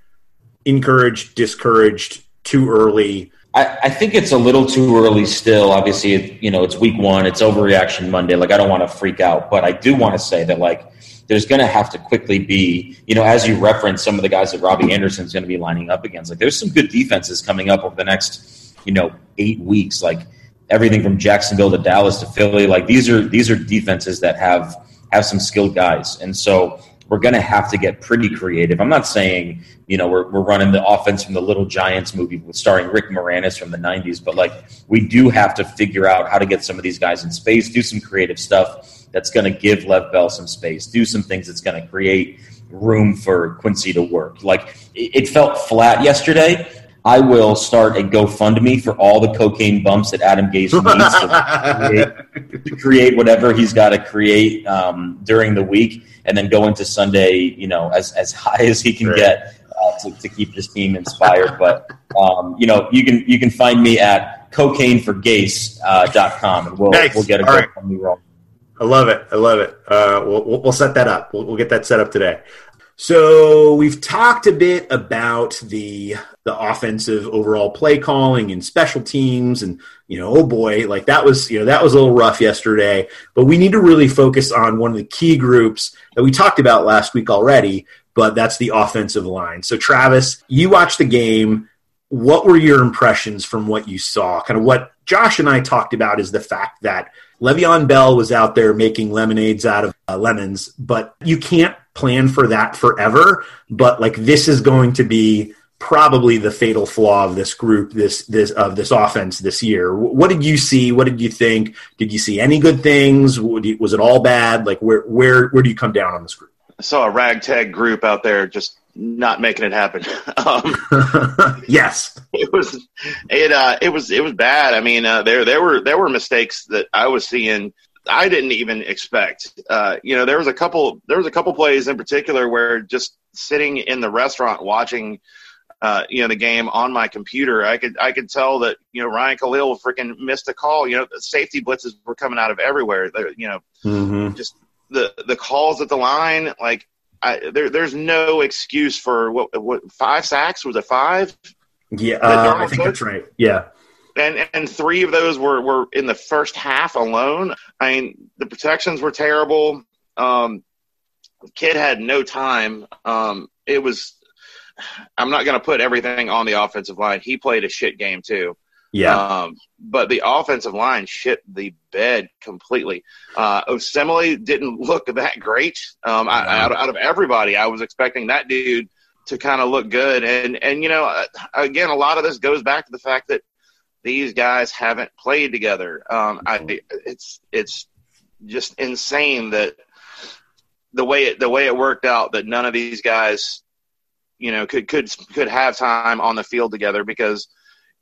encouraged, discouraged, too early? I, I think it's a little too early still. Obviously, it, you know, it's week one. It's overreaction Monday. Like, I don't want to freak out, but I do want to say that, like, there's going to have to quickly be, you know, as you reference some of the guys that Robbie Anderson's going to be lining up against. Like, there's some good defenses coming up over the next, you know, eight weeks. Like, everything from Jacksonville to Dallas to Philly. Like, these are these are defenses that have have some skilled guys, and so we're going to have to get pretty creative. I'm not saying, you know, we're, we're running the offense from the Little Giants movie with starring Rick Moranis from the 90s, but like we do have to figure out how to get some of these guys in space, do some creative stuff that's going to give Lev Bell some space, do some things that's going to create room for Quincy to work. Like it, it felt flat yesterday. I will start a GoFundMe for all the cocaine bumps that Adam Gase needs to create, to create whatever he's got to create um, during the week, and then go into Sunday, you know, as as high as he can Right. get uh, to, to keep this team inspired. But um, you know, you can you can find me at cocaineforgase.com, uh, dot com, and we'll Nice. we'll get a All right. GoFundMe roll. I love it. I love it. Uh, we'll, we'll, we'll set that up. We'll, we'll get that set up today. So we've talked a bit about the the offensive overall play calling and special teams, and you know, oh boy, like that was you know that was a little rough yesterday. But we need to really focus on one of the key groups that we talked about last week already. But that's the offensive line. So Travis, you watched the game what were your impressions from what you saw? Kind of what Josh and I talked about is the fact that Le'Veon Bell was out there making lemonades out of uh, lemons, but you can't plan for that forever. But like this is going to be probably the fatal flaw of this group, this this of this offense this year. What did you see? What did you think? Did you see any good things? Was it all bad? Like where where where do you come down on this group? I saw a ragtag group out there just not making it happen. um, yes, it was it uh it was it was bad. I mean, uh, there there were there were mistakes that I was seeing. I didn't even expect. Uh, you know, there was a couple there was a couple plays in particular where just sitting in the restaurant watching. Uh, you know the game on my computer. I could I could tell that you know Ryan Kalil freaking missed a call. You know the safety blitzes were coming out of everywhere. They're, you know Mm-hmm. just the the calls at the line like I, there there's no excuse for what what five sacks was it five Yeah, uh, I think coach? that's right. Yeah. and and three of those were were in the first half alone. I mean the protections were terrible. Um, kid had no time. Um, it was. I'm not going to put everything on the offensive line. He played a shit game too. Yeah. Um, but the offensive line shit the bed completely. Uh, Osemele didn't look that great. Um, I, out, out of everybody, I was expecting that dude to kind of look good. And, and, you know, again, a lot of this goes back to the fact that these guys haven't played together. Um, I, it's, it's just insane that the way it, the way it worked out that none of these guys, you know, could, could, could have time on the field together because,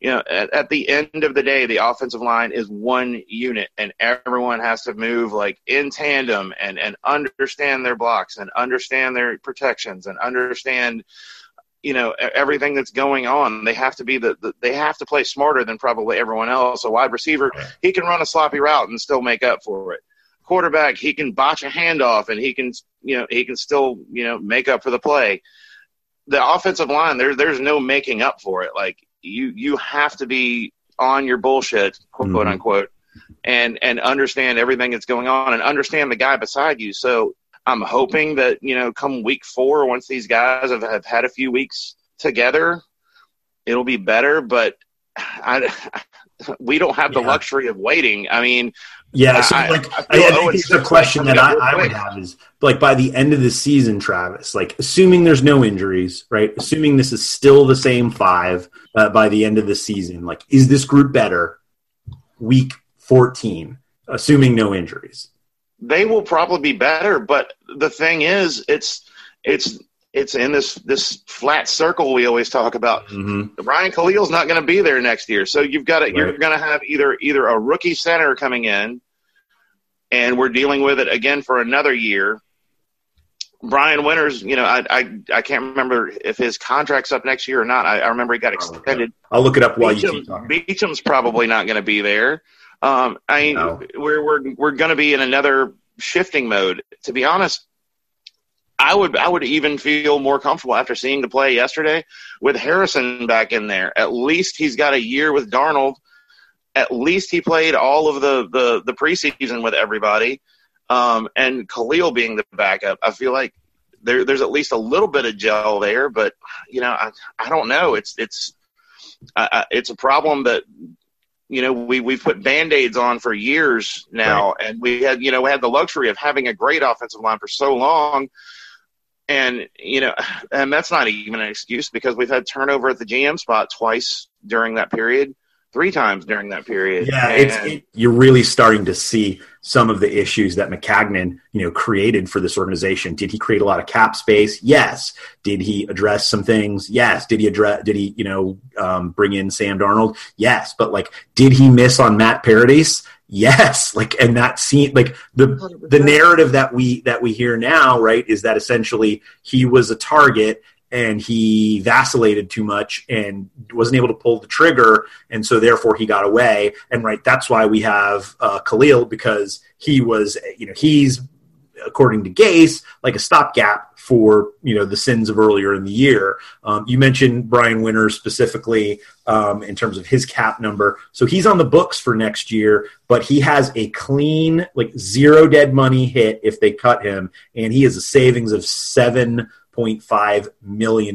you know, at, at the end of the day, the offensive line is one unit, and everyone has to move like in tandem and and understand their blocks and understand their protections and understand, you know, everything that's going on. They have to be the, the they have to play smarter than probably everyone else. A wide receiver, he can run a sloppy route and still make up for it. Quarterback, he can botch a handoff and he can, you know, he can still, you know, make up for the play the offensive line there there's no making up for it. Like you you have to be on your bullshit quote Mhm. unquote and and understand everything that's going on and understand the guy beside you. So i'm hoping that you know come week four once these guys have, have had a few weeks together it'll be better but I, we don't have the luxury of waiting. I mean Yeah, so like I I, I think 0 it's the question that I, I would have is like by the end of the season, Travis, like assuming there's no injuries, right? Assuming this is still the same five uh, by the end of the season, like is this group better week 14, assuming no injuries? they will probably be better. But the thing is, it's it's it's in this this flat circle we always talk about. Mm-hmm. Ryan Kalil's not going to be there next year, so you've got to, you're going to have either either a rookie center coming in, and we're dealing with it again for another year. Brian Winters, you know, I I, I can't remember if his contract's up next year or not. I, I remember he got extended. I'll look it up while you Beachum, keep talking. Beachum's probably not going to be there. Um, I No. we're we're we're going to be in another shifting mode. To be honest, I would I would even feel more comfortable after seeing the play yesterday with Harrison back in there. At least he's got a year with Darnold. At least he played all of the the, the preseason with everybody. Um, and Kalil being the backup, I feel like there, there's at least a little bit of gel there. But you know, I, I don't know. It's it's I, it's a problem that you know we we've put band-aids on for years now and we had you know we had the luxury of having a great offensive line for so long and you know and that's not even an excuse because we've had turnover at the GM spot twice during that period three times during that period Yeah, And- it's it, you're really starting to see some of the issues that Maccagnan, you know, created for this organization. Did he create a lot of cap space? Yes. Did he address some things? Yes. Did he address? Did he, you know, um, bring in Sam Darnold? Yes. But like, did he miss on Matt Paradis? Yes. Like, and that scene, like the the narrative that we that we hear now, right, is that essentially he was a target and he vacillated too much and wasn't able to pull the trigger, and so therefore he got away. And right, that's why we have uh, Kalil because he was, you know, he's according to Gase like a stopgap for you know the sins of earlier in the year. Um, you mentioned Brian Winters specifically um, in terms of his cap number, so he's on the books for next year, but he has a clean like zero dead money hit if they cut him, and he has a savings of seven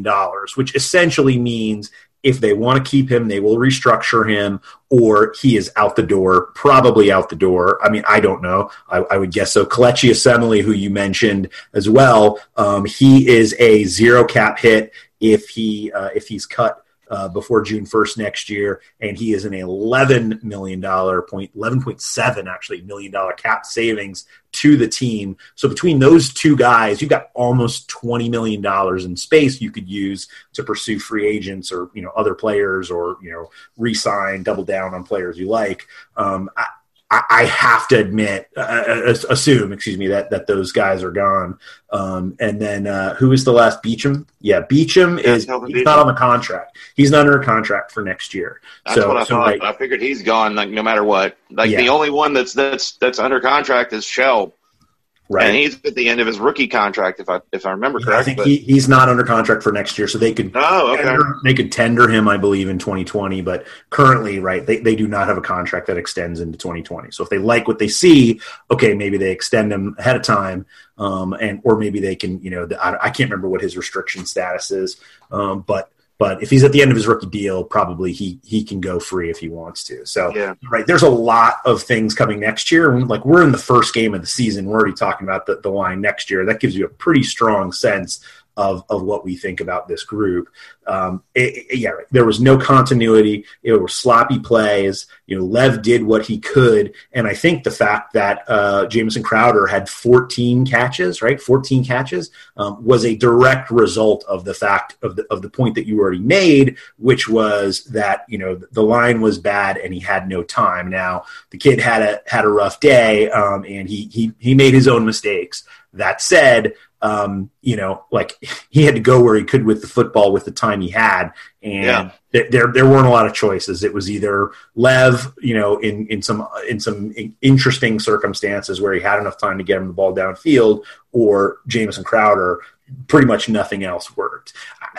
dollars, which essentially means if they want to keep him, they will restructure him, or he is out the door, probably out the door. I mean, I don't know. I, I would guess so. Kelechi Osemele, who you mentioned as well, um, he is a zero cap hit if he uh, if he's cut uh, before June 1st next year, and he is an $11 million point, 11.7 actually million dollar cap savings to the team. So between those two guys, you've got almost $20 million in space you could use to pursue free agents or, you know, other players or, you know, re-sign, double down on players you like. Um, I, I have to admit, uh, uh, assume, excuse me, that that those guys are gone. Um, and then uh, who is the last Beachum? Yeah, Beachum is Kelvin he's not on the contract. He's not under a contract for next year. That's so, what I so, thought. right, I figured he's gone, like no matter what. Like Yeah. the only one that's that's that's under contract is Shell, right. and he's at the end of his rookie contract, if I if I remember correctly. I think he, he's not under contract for next year, so they could oh, okay. tender, they could tender him, I believe, in 2020. But currently, right, they, they do not have a contract that extends into 2020. So if they like what they see, okay, maybe they extend him ahead of time, um, and or maybe they can, you know, the, I, I can't remember what his restriction status is, um, but but if he's at the end of his rookie deal, probably he he can go free if he wants to. So Yeah. right, there's a lot of things coming next year. Like we're in the first game of the season, we're already talking about the, the line next year. That gives you a pretty strong sense of, of what we think about this group. Um, it- it- yeah, there was no continuity. It were sloppy plays. You know, Lev did what he could, and I think the fact that uh, Jamison Crowder had 14 catches, right, 14 catches, um, was a direct result of the fact of the of the point that you already made, which was that you know the line was bad and he had no time. Now the kid had a had a rough day, um, and he he he made his own mistakes. That said, um, you know, like he had to go where he could with the football with the time he had, and Yeah. there, there there weren't a lot of choices. It was either Lev, you know, in in some in some interesting circumstances where he had enough time to get him the ball downfield, or Jamison Crowder. Pretty much nothing else worked.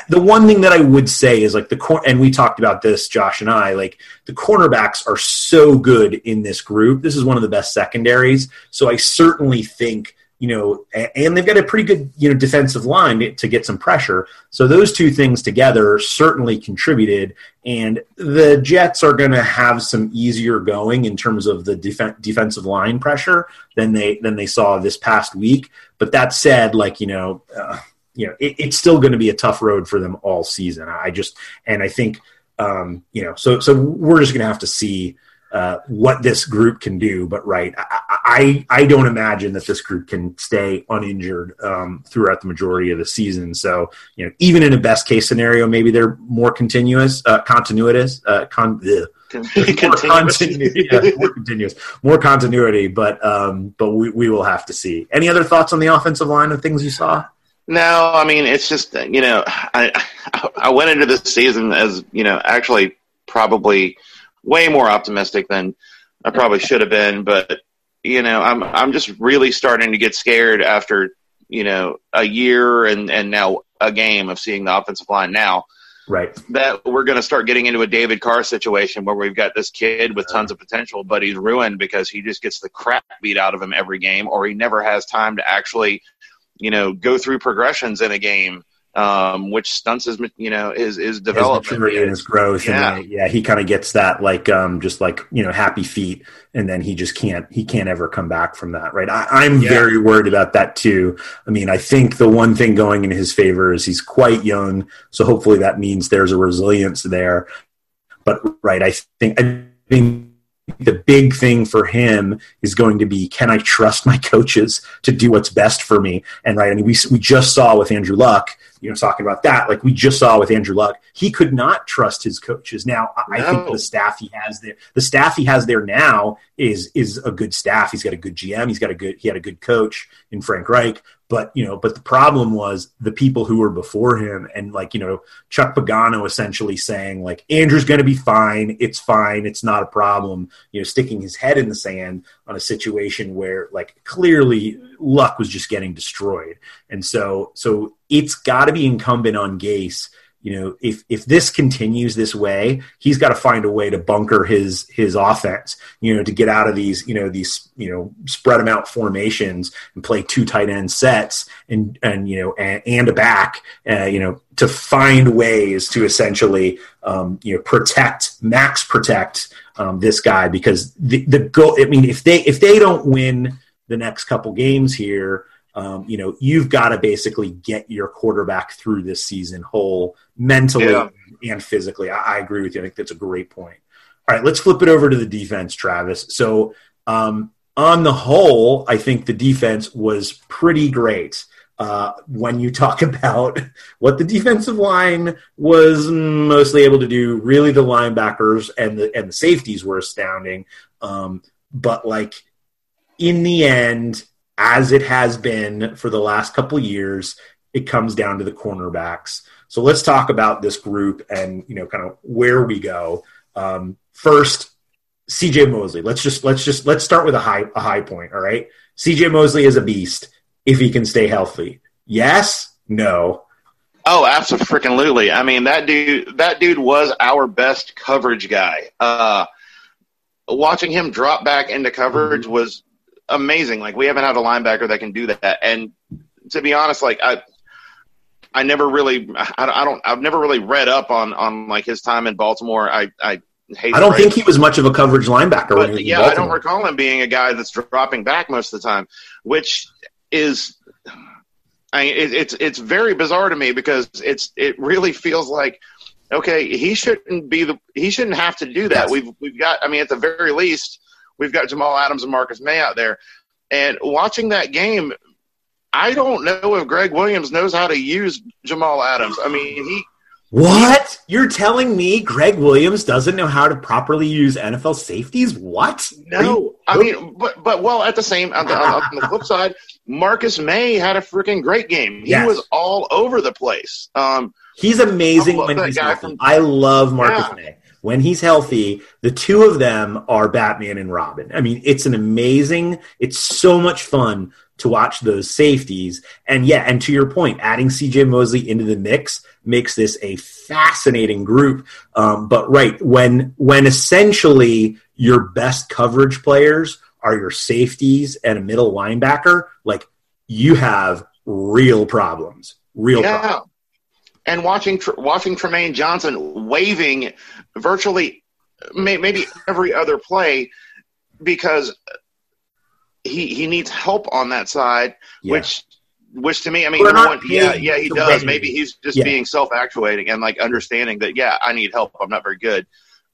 The one thing that I would say is like the cor- and we talked about this, Josh and I, like the cornerbacks are so good in this group. This is one of the best secondaries. So I certainly think you know, and they've got a pretty good, you know, defensive line to- get some pressure. So those two things together certainly contributed. And the Jets are going to have some easier going in terms of the defen defensive line pressure than they than they saw this past week. But that said, like you know, uh, you know, it, it's still going to be a tough road for them all season. I just and I think um, you know, so so we're just going to have to see uh, what this group can do. But right, I, I, I don't imagine that this group can stay uninjured um, throughout the majority of the season. So you know, even in a best case scenario, maybe they're more continuous, uh, continuous, uh, con- ugh. more continuity, yeah, more continuous, more continuity. But um, but we, we will have to see. Any other thoughts on the offensive line of things you saw? No, I mean it's just you know I I went into this season as you know actually probably way more optimistic than I probably should have been, but you know I'm I'm just really starting to get scared after you know a year and and now a game of seeing the offensive line now. Right. That we're going to start getting into a David Carr situation where we've got this kid with tons of potential, but he's ruined because he just gets the crap beat out of him every game, or he never has time to actually you know, go through progressions in a game, um, which stunts his, you know, his, his development. His maturity and his growth. Yeah. And, yeah. He kind of gets that like, um, just like, you know, happy feet. And then he just can't, he can't ever come back from that. Right. I, I'm Yeah. very worried about that too. I mean, I think the one thing going in his favor is he's quite young. So hopefully that means there's a resilience there. But right. I think, I think the big thing for him is going to be can I trust my coaches to do what's best for me? And right, I mean, we we just saw with Andrew Luck, you know, talking about that, like we just saw with Andrew Luck, he could not trust his coaches. Now, I, I think the staff he has there, the staff he has there now is is a good staff. He's got a good GM. He's got a good he had a good coach in Frank Reich. But you know, but the problem was the people who were before him, and like you know, Chuck Pagano essentially saying like Andrew's going to be fine, it's fine, it's not a problem. You know, sticking his head in the sand on a situation where like clearly Luck was just getting destroyed, and so so it's got to be incumbent on Gase you know if if this continues this way he's got to find a way to bunker his his offense you know to get out of these you know these you know spread them out formations and play two tight end sets and and you know and, and a back uh, you know to find ways to essentially um, you know protect max protect um, this guy because the the goal i mean if they if they don't win the next couple games here um, you know, you've got to basically get your quarterback through this season whole mentally Yeah. and physically. I, I agree with you. I think that's a great point. All right, let's flip it over to the defense, Travis. So, um, on the whole, I think the defense was pretty great. Uh, when you talk about what the defensive line was mostly able to do, really the linebackers and the and the safeties were astounding. Um, but like in the end, as it has been for the last couple years, it comes down to the cornerbacks. So let's talk about this group and you know kind of where we go. Um, first, CJ Mosley. Let's just let's just let's start with a high a high point. All right, CJ Mosley is a beast if he can stay healthy. Yes, no. Oh, absolutely. I mean, that dude, that dude was our best coverage guy. Uh, watching him drop back into coverage was amazing. Like we haven't had a linebacker that can do that. And to be honest, like I, I never really, I, I don't, I've never really read up on on like his time in Baltimore. I, I hate. I don't think he was much of a coverage linebacker. when he but yeah, I don't recall him being a guy that's dropping back most of the time, which is, I mean, it, it's it's very bizarre to me because it's it really feels like, okay, he shouldn't be the he shouldn't have to do that. Yes. We've we've got, I mean, at the very least, we've got Jamal Adams and Marcus Maye out there, and watching that game. I don't know if Gregg Williams knows how to use Jamal Adams. I mean, he What? You're telling me Gregg Williams doesn't know how to properly use NFL safeties? What? No, I mean, but but well, at the same on the, on the flip side, Marcus Maye had a freaking great game. He Yes. was all over the place. Um, he's amazing when he's healthy. from- I love Marcus Yeah. Maye. When he's healthy, the two of them are Batman and Robin. I mean, it's an amazing, it's so much fun to watch those safeties. And yeah, and to your point, adding CJ Mosley into the mix makes this a fascinating group. Um, but right, when when essentially your best coverage players are your safeties and a middle linebacker, like you have real problems. Real yeah, problems. and watching watching Trumaine Johnson waving virtually maybe every other play because he he needs help on that side, Yeah. which. Which to me, I mean, We're number not one, yeah, yeah, he does. win. Maybe he's just Yeah. being self-actuating and like understanding that, yeah, I need help. I'm not very good,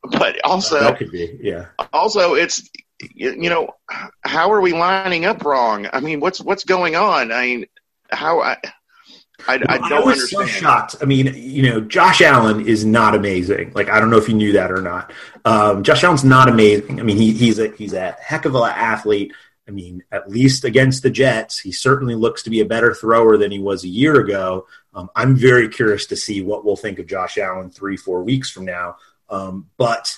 but also that could be, yeah. also it's you, know, how are we lining up wrong? I mean, what's what's going on? I mean, how I. I, I don't I was understand. so shocked. I mean, you know, Josh Allen is not amazing. Like, I don't know if you knew that or not. Um, Josh Allen's not amazing. I mean, he, he's a he's a heck of an athlete. I mean, at least against the Jets, he certainly looks to be a better thrower than he was a year ago. Um, I'm very curious to see what we'll think of Josh Allen three, four weeks from now. Um, but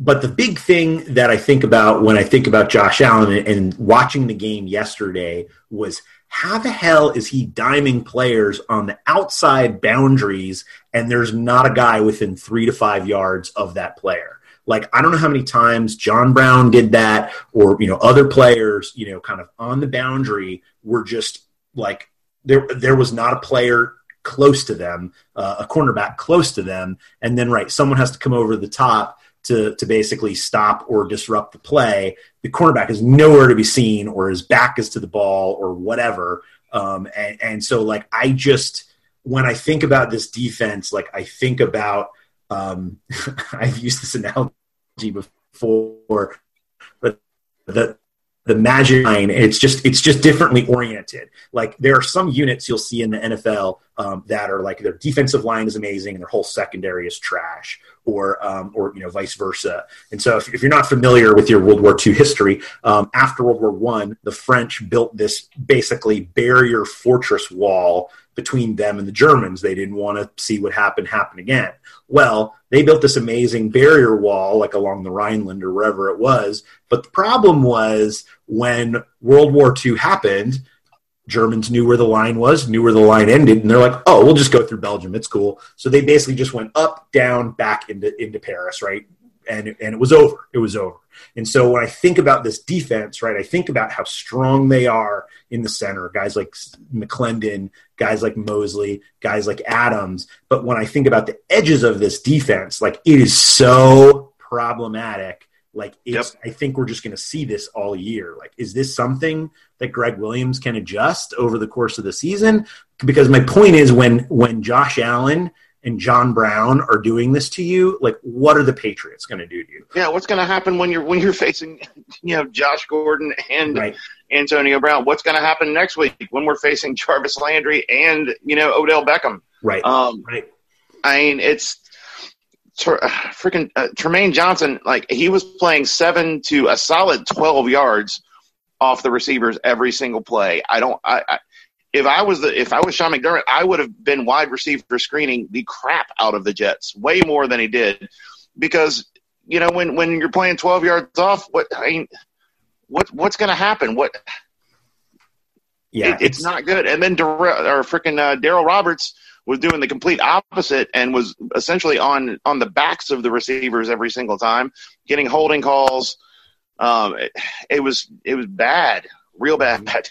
but the big thing that I think about when I think about Josh Allen and, and watching the game yesterday was how the hell is he diming players on the outside boundaries and there's not a guy within three to five yards of that player? Like I don't know how many times John Brown did that, or you know other players, you know, kind of on the boundary were just like there. There was not a player close to them, uh, a cornerback close to them, and then right, someone has to come over the top to to basically stop or disrupt the play. The cornerback is nowhere to be seen, or his back is to the ball, or whatever. Um, and, and so, like, I just when I think about this defense, like I think about um, I've used this analogy before, but the the Maginot line it's just it's just differently oriented. Like there are some units you'll see in the nfl um, that are like their defensive line is amazing and their whole secondary is trash or um, or you know vice versa. And so if, if, you're not familiar with your world war ii history um, after world war one the french built this basically barrier fortress wall between them and the germans they didn't want to see what happened happen again well they built this amazing barrier wall like along the rhineland or wherever it was but the problem was when World War II happened, Germans knew where the line was, knew where the line ended, and they're like, "Oh, we'll just go through Belgium. It's cool." So they basically just went up, down, back into into Paris, right? And and it was over. It was over. And so when I think about this defense, right, I think about how strong they are in the center. Guys like McLendon, guys like Mosley, guys like Adams. But when I think about the edges of this defense, like it is so problematic like it's, yep. I think we're just going to see this all year. Like, is this something that Gregg Williams can adjust over the course of the season? Because my point is, when when Josh Allen and John Brown are doing this to you, like, what are the Patriots going to do to you? Yeah, what's going to happen when you're when you're facing, you know, Josh Gordon and right. Antonio Brown? What's going to happen next week when we're facing Jarvis Landry and you know Odell Beckham? Right. Um, right. I mean, it's freaking uh, Trumaine Johnson, like he was playing seven to a solid twelve yards off the receivers every single play. I don't. I, I if I was the if I was Sean McDermott, I would have been wide receiver screening the crap out of the Jets way more than he did, because you know when when you're playing twelve yards off, what I mean, what what's going to happen? What? Yeah, it, it's, it's, not good. And then Darrell, or freaking uh, Darryl Roberts was doing the complete opposite and was essentially on on the backs of the receivers every single time, getting holding calls. Um, it, it was it was bad, real bad.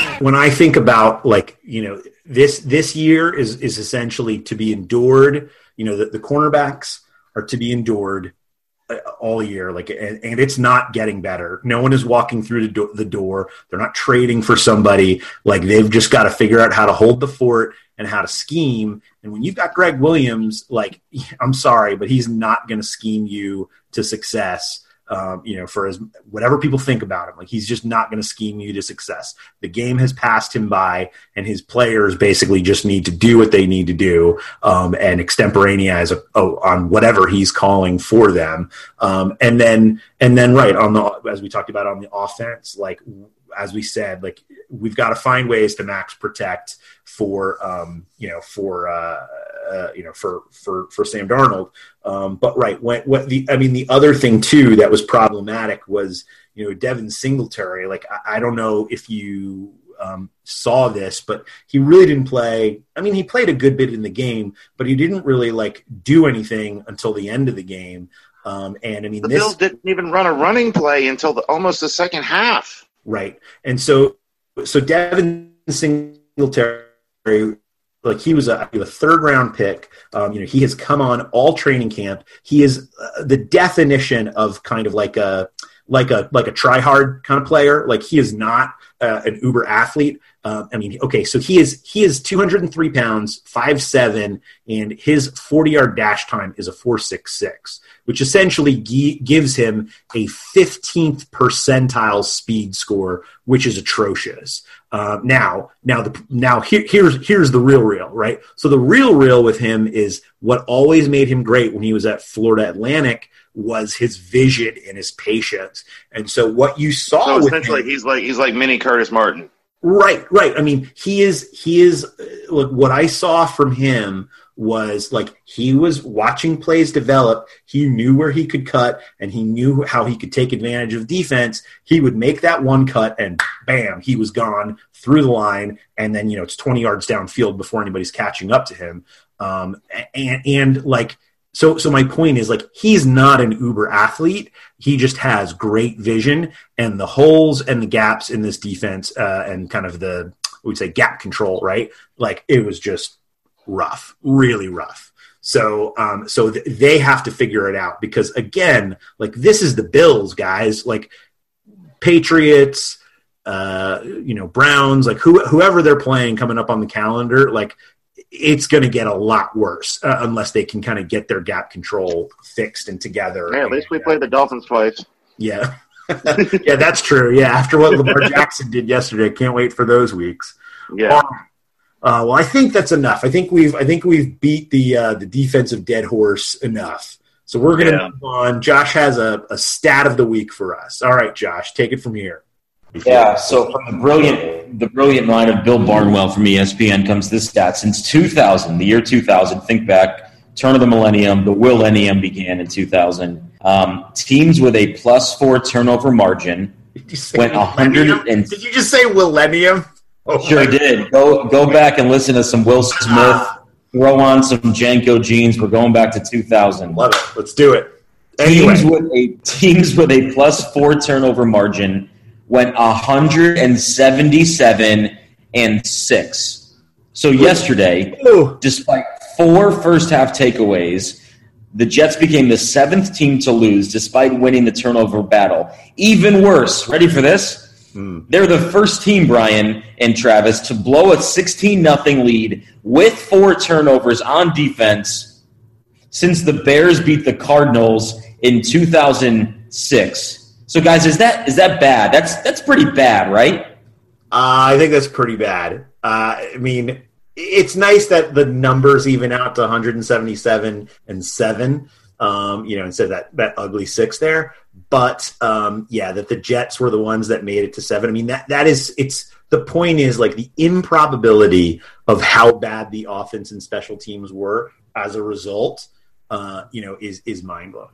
When I think about like, you know, this this year is is essentially to be endured. You know, the, the cornerbacks are to be endured uh, all year like and, and, it's not getting better. No one is walking through the, do- the door. They're not trading for somebody. Like they've just got to figure out how to hold the fort and how to scheme. And when you've got gregg williams like i'm sorry but he's not going to scheme you to success um, you know, for as whatever people think about him, like he's just not going to scheme you to success. The game has passed him by, and his players basically just need to do what they need to do um, and extemporaneous oh, on whatever he's calling for them. Um, and then, and then, right on the as we talked about on the offense, like as we said, like we've got to find ways to max protect for um, you know for uh, uh, you know for for for Sam Darnold. Um, but right, when, what the I mean the other thing too that was problematic was you know Devin Singletary. Like I, I don't know if you um, saw this, but he really didn't play. I mean, he played a good bit in the game, but he didn't really like do anything until the end of the game. Um, and I mean, The this Bills didn't even run a running play until the, almost the second half. right, and so so Devin Singletary, like he was a, a third round pick. Um, you know, he has come on all training camp. He is uh, the definition of kind of like a like a like a try hard kind of player. Like he is not uh, an uber athlete. Uh, I mean, okay, so he is he is 203 pounds, five seven, and his 40 yard dash time is a 466, which essentially gi- gives him a 15th percentile speed score, which is atrocious. Uh, now, now the now here, here's here's the real real, right? So the real real with him is what always made him great when he was at Florida Atlantic was his vision and his patience. And so what you saw So with essentially, him, he's like he's like mini Curtis Martin. Right, right. I mean, he is he is uh, look what I saw from him was like he was watching plays develop. He knew where he could cut and he knew how he could take advantage of defense. He would make that one cut and bam, he was gone through the line and then you know it's 20 yards downfield before anybody's catching up to him. Um and and like so so my point is like he's not an uber athlete. He just has great vision and the holes and the gaps in this defense uh, and kind of the we would say gap control right? Like it was just rough really rough. So um so th- they have to figure it out because again like this is the bills guys. Like patriots uh you know browns like who, whoever they're playing coming up on the calendar like it's going to get a lot worse uh, unless they can kind of get their gap control fixed and together. Hey, at least we played the Dolphins twice. Yeah. yeah, that's true. Yeah, after what Lamar Jackson did yesterday, can't wait for those weeks. Yeah. Uh, well, I think that's enough. I think we've I think we've beat the uh, the defensive dead horse enough. So we're going to Yeah. move on. Josh has a, a stat of the week for us. All right, Josh, take it from here. Yeah, so from the brilliant, the brilliant line of Bill Barnwell from ESPN comes this stat. Since 2000, the year 2000, think back, turn of the millennium, the millennium began in 2000. Um, teams with a plus four turnover margin went 100 and Did you just say millennium? Oh, sure did. Go go back and listen to some Will Smith. Throw on some JNCO jeans. We're going back to 2000. Love it. Let's do it. Teams with a teams with a plus four turnover margin went 177 and six. So yesterday, despite four first half takeaways, the Jets became the seventh team to lose despite winning the turnover battle. Even worse, ready for this? Hmm. They're the first team, Brian and Travis, to blow a 16 0 lead with four turnovers on defense since the Bears beat the Cardinals in 2006. So, guys, is that is that bad? That's that's pretty bad, right? Uh, I think that's pretty bad. Uh, I mean, it's nice that the numbers even out to 177 and seven. Um, you know, instead of that that ugly six there. But um, yeah, that the Jets were the ones that made it to seven. I mean, that that is it's the point is like the improbability of how bad the offense and special teams were as a result. Uh, you know, is is mind blowing.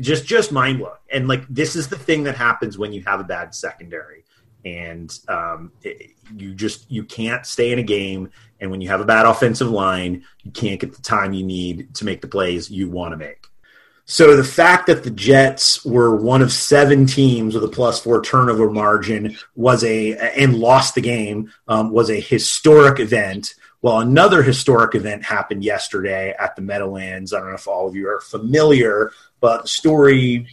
Just just mind blowing. And like this is the thing that happens when you have a bad secondary. And um, it, you just you can't stay in a game. And when you have a bad offensive line you can't get the time you need to make the plays you want to make. So the fact that the jets were one of seven teams with a plus four turnover margin was a and lost the game um, was a historic event. Well another historic event happened yesterday at the meadowlands. I don't know if all of you are familiar but the story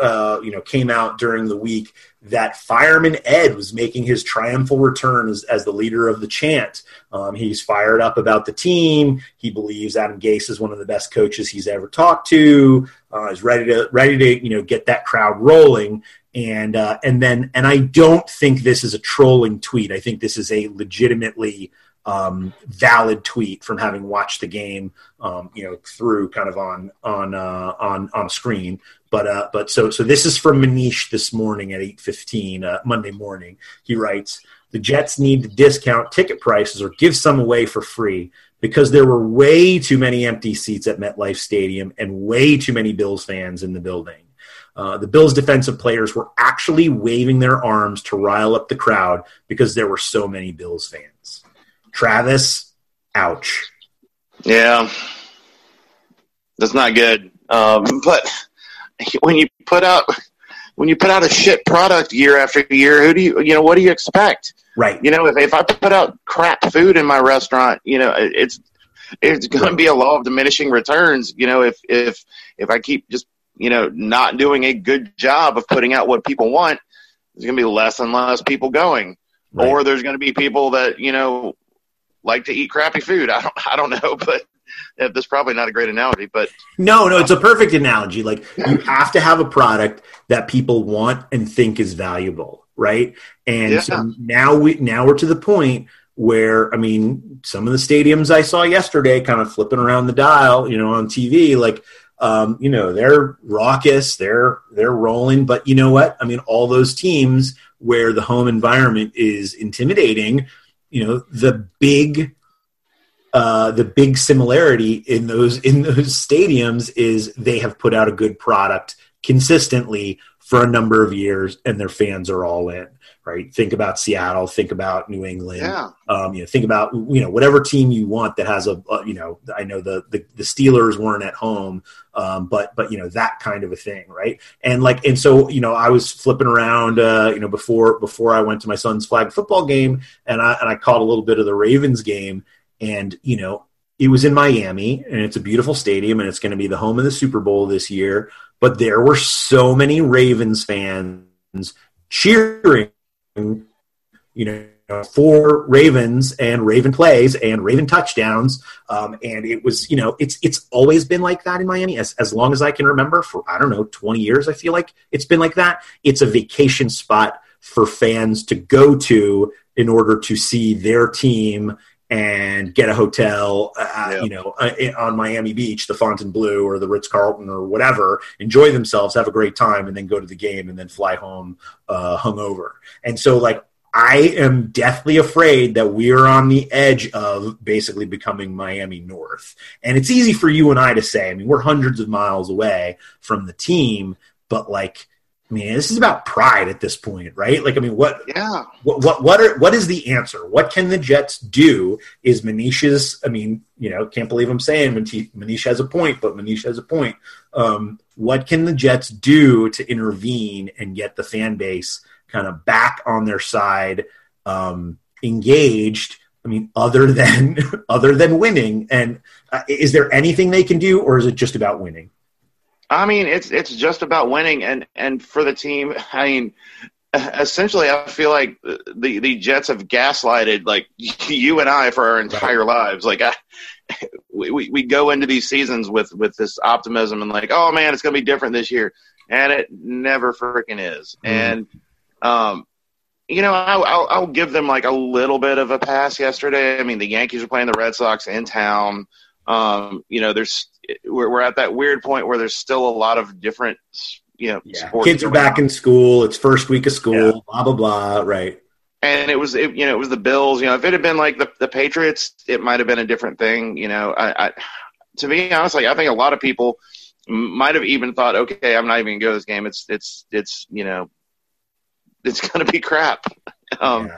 uh, you know came out during the week that fireman Ed was making his triumphal return as, as the leader of the chant. Um, he's fired up about the team. He believes Adam Gase is one of the best coaches he's ever talked to. Uh, is ready to ready to you know get that crowd rolling. And uh, and then and I don't think this is a trolling tweet. I think this is a legitimately um, valid tweet from having watched the game, um, you know, through kind of on on uh, on on a screen. But uh, but so so this is from Manish this morning at eight fifteen uh, Monday morning. He writes: the Jets need to discount ticket prices or give some away for free because there were way too many empty seats at MetLife Stadium and way too many Bills fans in the building. uh, the Bills' defensive players were actually waving their arms to rile up the crowd because there were so many Bills fans. Travis, ouch. Yeah, that's not good. Um, but when you put out when you put out a shit product year after year, who do you you know what do you expect? Right. You know, if if I put out crap food in my restaurant, you know, it's it's going to be a law of diminishing returns. You know, if if if I keep just you know not doing a good job of putting out what people want, there's going to be less and less people going, or there's going to be people that you know like to eat crappy food. I don't I don't know, but yeah, that's probably not a great analogy. But No, no, it's a perfect analogy. Like you have to have a product that people want and think is valuable, right? And Yeah. so now we now we're to the point where I mean, some of the stadiums I saw yesterday, kind of flipping around the dial, you know, on TV, like um, you know, they're raucous, they're they're rolling, but you know what? I mean, all those teams where the home environment is intimidating, you know, the big uh, the big similarity in those in those stadiums is they have put out a good product consistently for a number of years, and their fans are all in. Right? Think about Seattle. Think about New England. Yeah. Um, you know, think about you know whatever team you want that has a, a you know I know the, the the Steelers weren't at home, um, but but you know that kind of a thing, right? And like and so you know I was flipping around uh, you know before before I went to my son's flag football game, and I and I caught a little bit of the Ravens game, and you know it was in Miami, and it's a beautiful stadium, and it's going to be the home of the Super Bowl this year. But there were so many Ravens fans cheering, you know, four Ravens and Raven plays and Raven touchdowns. Um, and it was, you know, it's it's always been like that in Miami as as long as I can remember. For I don't know, twenty years, I feel like it's been like that. It's a vacation spot for fans to go to in order to see their team and get a hotel, uh, you know, uh, on Miami Beach, the Fontainebleau or the Ritz Carlton or whatever, enjoy themselves, have a great time, and then go to the game and then fly home uh, hungover. And so, like, I am deathly afraid that we are on the edge of basically becoming Miami North. And it's easy for you and I to say. I mean, we're hundreds of miles away from the team, but like, I mean, this is about pride at this point, right? Like, I mean, what, yeah, what, what, what, are, what is the answer? What can the Jets do? Is Manisha's? I mean, you know, can't believe I'm saying Manish Manish has a point, but Manish has a point. Um, what can the Jets do to intervene and get the fan base kind of back on their side, um, engaged? I mean, other than other than winning, and uh, is there anything they can do, or is it just about winning? I mean, it's it's just about winning, and and for the team, I mean, essentially, I feel like the the Jets have gaslighted like you and I for our entire lives. Like, I, we we go into these seasons with with this optimism and like, oh man, it's going to be different this year, and it never freaking is. And um, you know, I, I'll, I'll give them like a little bit of a pass yesterday. I mean, the Yankees are playing the Red Sox in town. Um, you know, there's we're, we're at that weird point where there's still a lot of different, you know, sports. Kids are back on. in school. It's first week of school. Blah blah blah. Right. and it was it, you know it was the Bills. You know, if it had been like the the Patriots, it might have been a different thing. You know, I, I to be honest, like I think a lot of people might have even thought, okay, I'm not even gonna go to this game. It's it's it's you know, it's gonna be crap. Um,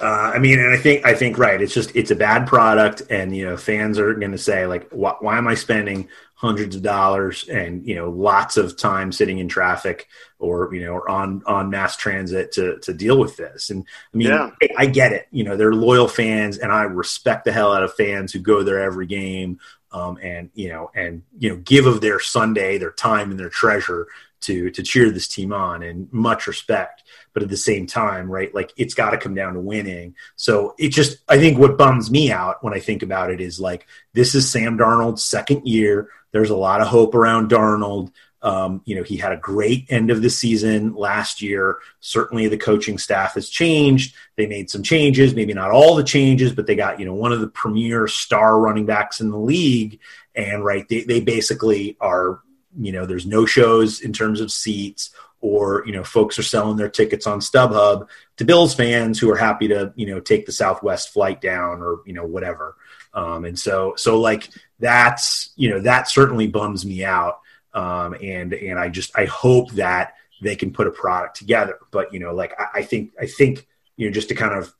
Uh, I mean, and I think I think right. It's just it's a bad product, and you know, fans are going to say like, why, why am I spending hundreds of dollars and you know lots of time sitting in traffic or you know or on on mass transit to to deal with this? And I mean, Yeah. I, I get it. You know, they're loyal fans, and I respect the hell out of fans who go there every game. Um, and you know, and you know, give of their Sunday, their time, and their treasure to to cheer this team on, and much respect but at the same time, right, like it's got to come down to winning. So it just, I think what bums me out when I think about it is like, this is Sam Darnold's second year. There's a lot of hope around Darnold. Um, you know, he had a great end of the season last year. Certainly the coaching staff has changed. They made some changes, maybe not all the changes, but they got, you know, one of the premier star running backs in the league. And right, they, they basically are, you know, there's no shows in terms of seats or you know folks are selling their tickets on StubHub to Bills fans who are happy to you know take the Southwest flight down or you know whatever. Um, and so so like that's you know that certainly bums me out. Um, and and I just I hope that they can put a product together. But you know, like I, I think I think you know just to kind of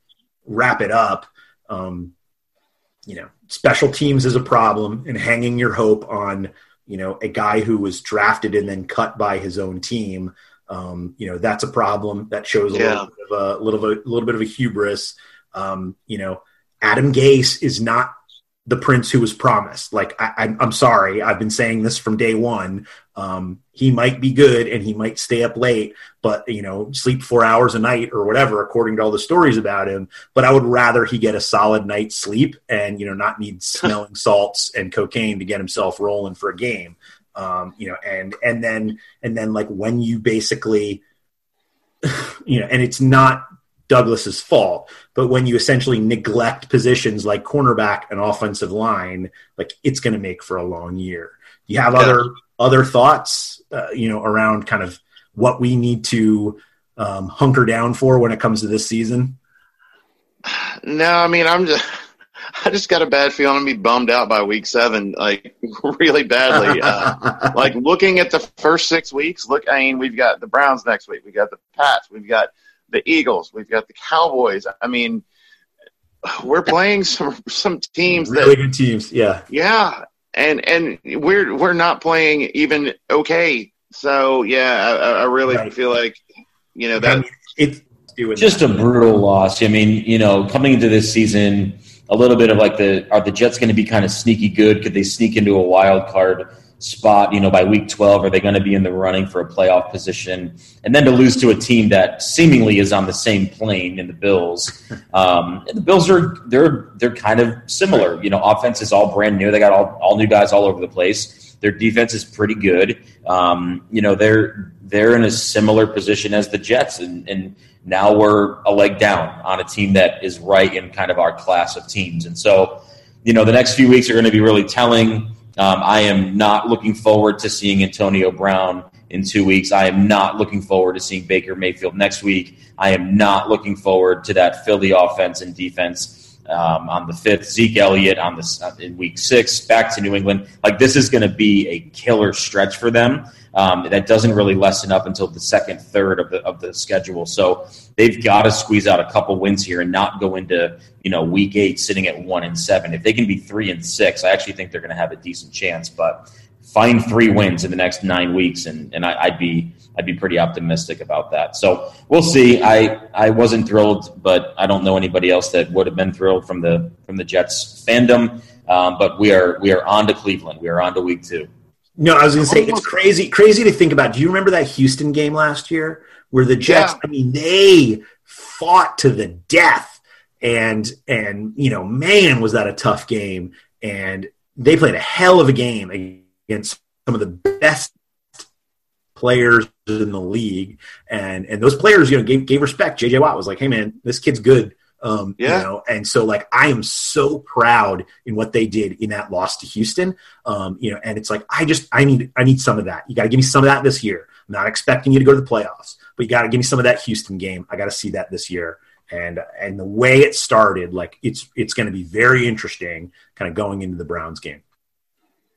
wrap it up. Um, you know, special teams is a problem, and hanging your hope on you know a guy who was drafted and then cut by his own team. Um, you know, that's a problem. That shows a Yeah. little bit of a little bit, a little bit of a hubris. Um, you know, Adam Gase is not the prince who was promised. Like I, I'm, I'm sorry, I've been saying this from day one. Um, he might be good and he might stay up late, but you know, sleep four hours a night or whatever, according to all the stories about him. But I would rather he get a solid night's sleep and you know not need smelling salts and cocaine to get himself rolling for a game. Um, you know, and and then and then like when you basically, you know, and it's not Douglas's fault, but when you essentially neglect positions like cornerback and offensive line, like it's going to make for a long year. You have other other thoughts, uh, you know, around kind of what we need to um, hunker down for when it comes to this season? No, I mean I'm just I just got a bad feeling I'm gonna be bummed out by week seven, like really badly. Uh, like looking at the first six weeks, look, I mean, we've got the Browns next week, we've got the Pats, we've got the Eagles, we've got the Cowboys. I mean, we're playing some some teams Really that good teams, yeah. yeah, and and we're we're not playing even okay. So yeah, I, I I really feel like you know that it's just a brutal loss. I mean, you know, coming into this season, a little bit of like the are the Jets going to be kind of sneaky good? Could they sneak into a wild card spot? You know, by week twelve, are they going to be in the running for a playoff position? And then to lose to a team that seemingly is on the same plane in the Bills. Um, and the Bills are they're they're kind of similar. You know, offense is all brand new. They got all all new guys all over the place. Their defense is pretty good. Um, you know, they're they're in a similar position as the Jets, and, and now we're a leg down on a team that is right in kind of our class of teams. And so, you know, the next few weeks are going to be really telling. Um, I am not looking forward to seeing Antonio Brown in two weeks. I am not looking forward to seeing Baker Mayfield next week. I am not looking forward to that Philly offense and defense um, on the fifth. Zeke Elliott on the uh, in week six, back to New England. Like this is going to be a killer stretch for them. Um, that doesn't really lessen up until the second third of the of the schedule. So they've got to squeeze out a couple wins here and not go into you know week eight sitting at one and seven. If they can be three and six, I actually think they're going to have a decent chance. But find three wins in the next nine weeks, and and I, I'd be I'd be pretty optimistic about that. So we'll see. I I wasn't thrilled, but I don't know anybody else that would have been thrilled from the from the Jets fandom. Um, but we are we are on to Cleveland. We are on to week two. No, I was going to say it's oh. crazy, crazy to think about. Do you remember that Houston game last year where the Jets? I mean, they fought to the death, and and you know, man, was that a tough game. And they played a hell of a game against some of the best players in the league, and and those players, you know, gave gave respect. JJ Watt was like, "Hey, man, this kid's good." Um, Yeah. You know, and so like I am so proud in what they did in that loss to Houston. Um, you know, and it's like I just I need I need some of that. You got to give me some of that this year. I'm not expecting you to go to the playoffs, but you got to give me some of that Houston game. I got to see that this year. And and the way it started, like it's it's going to be very interesting, kind of going into the Browns game.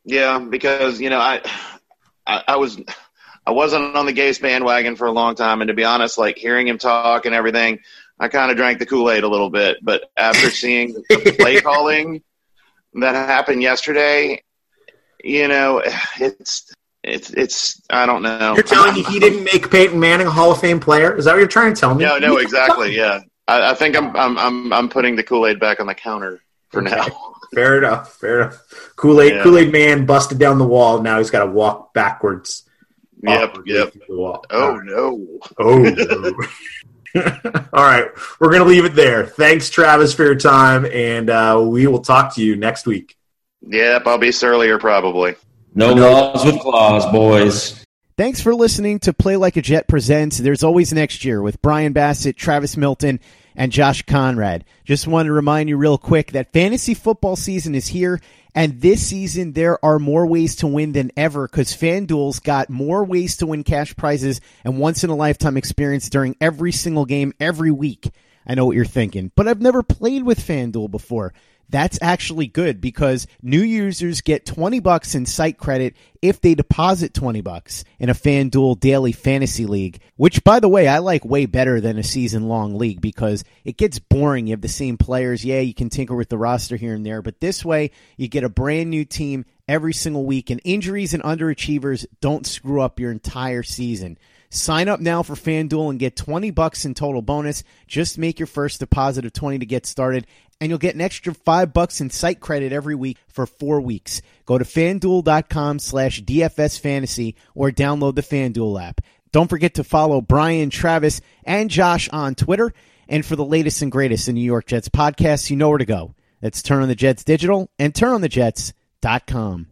Yeah, because you know I, I, I was, I wasn't on the Gase bandwagon for a long time, and to be honest, like hearing him talk and everything, I kind of drank the Kool Aid a little bit. But after seeing the play calling that happened yesterday, you know, it's it's it's I don't know. You're telling me he didn't make Peyton Manning a Hall of Fame player? Is that what you're trying to tell me? No, no, exactly. Yeah, I, I think I'm I'm I'm I'm putting the Kool Aid back on the counter for now. Fair enough. Fair enough. Kool Aid Yeah. Kool Aid Man busted down the wall. Now he's got to walk backwards. Yep, yep. through the wall. Oh no. Oh. no. All right, we're gonna leave it there. Thanks, Travis, for your time, and uh, we will talk to you next week. Yep, I'll be surlier probably. No laws with claws, boys. Thanks for listening to Play Like a Jet Presents. There's always next year with Brian Bassett, Travis Milton, and Josh Conrad. Just want to remind you real quick that fantasy football season is here, and this season there are more ways to win than ever because FanDuel's got more ways to win cash prizes and once in a lifetime experience during every single game every week. I know what you're thinking, but I've never played with FanDuel before. That's actually good because new users get 20 bucks in site credit if they deposit 20 bucks in a FanDuel daily fantasy league, which by the way, I like way better than a season long league because it gets boring. You have the same players. Yeah, you can tinker with the roster here and there, but this way you get a brand new team every single week and injuries and underachievers don't screw up your entire season. Sign up now for FanDuel and get 20 bucks in total bonus. Just make your first deposit of 20 to get started and you'll get an extra 5 bucks in site credit every week for 4 weeks. Go to fanduel.com slash DFS fantasy or download the FanDuel app. Don't forget to follow Brian, Travis, and Josh on Twitter. And for the latest and greatest in New York Jets podcasts, you know where to go. That's Turn on the Jets Digital and turnonthejets.com.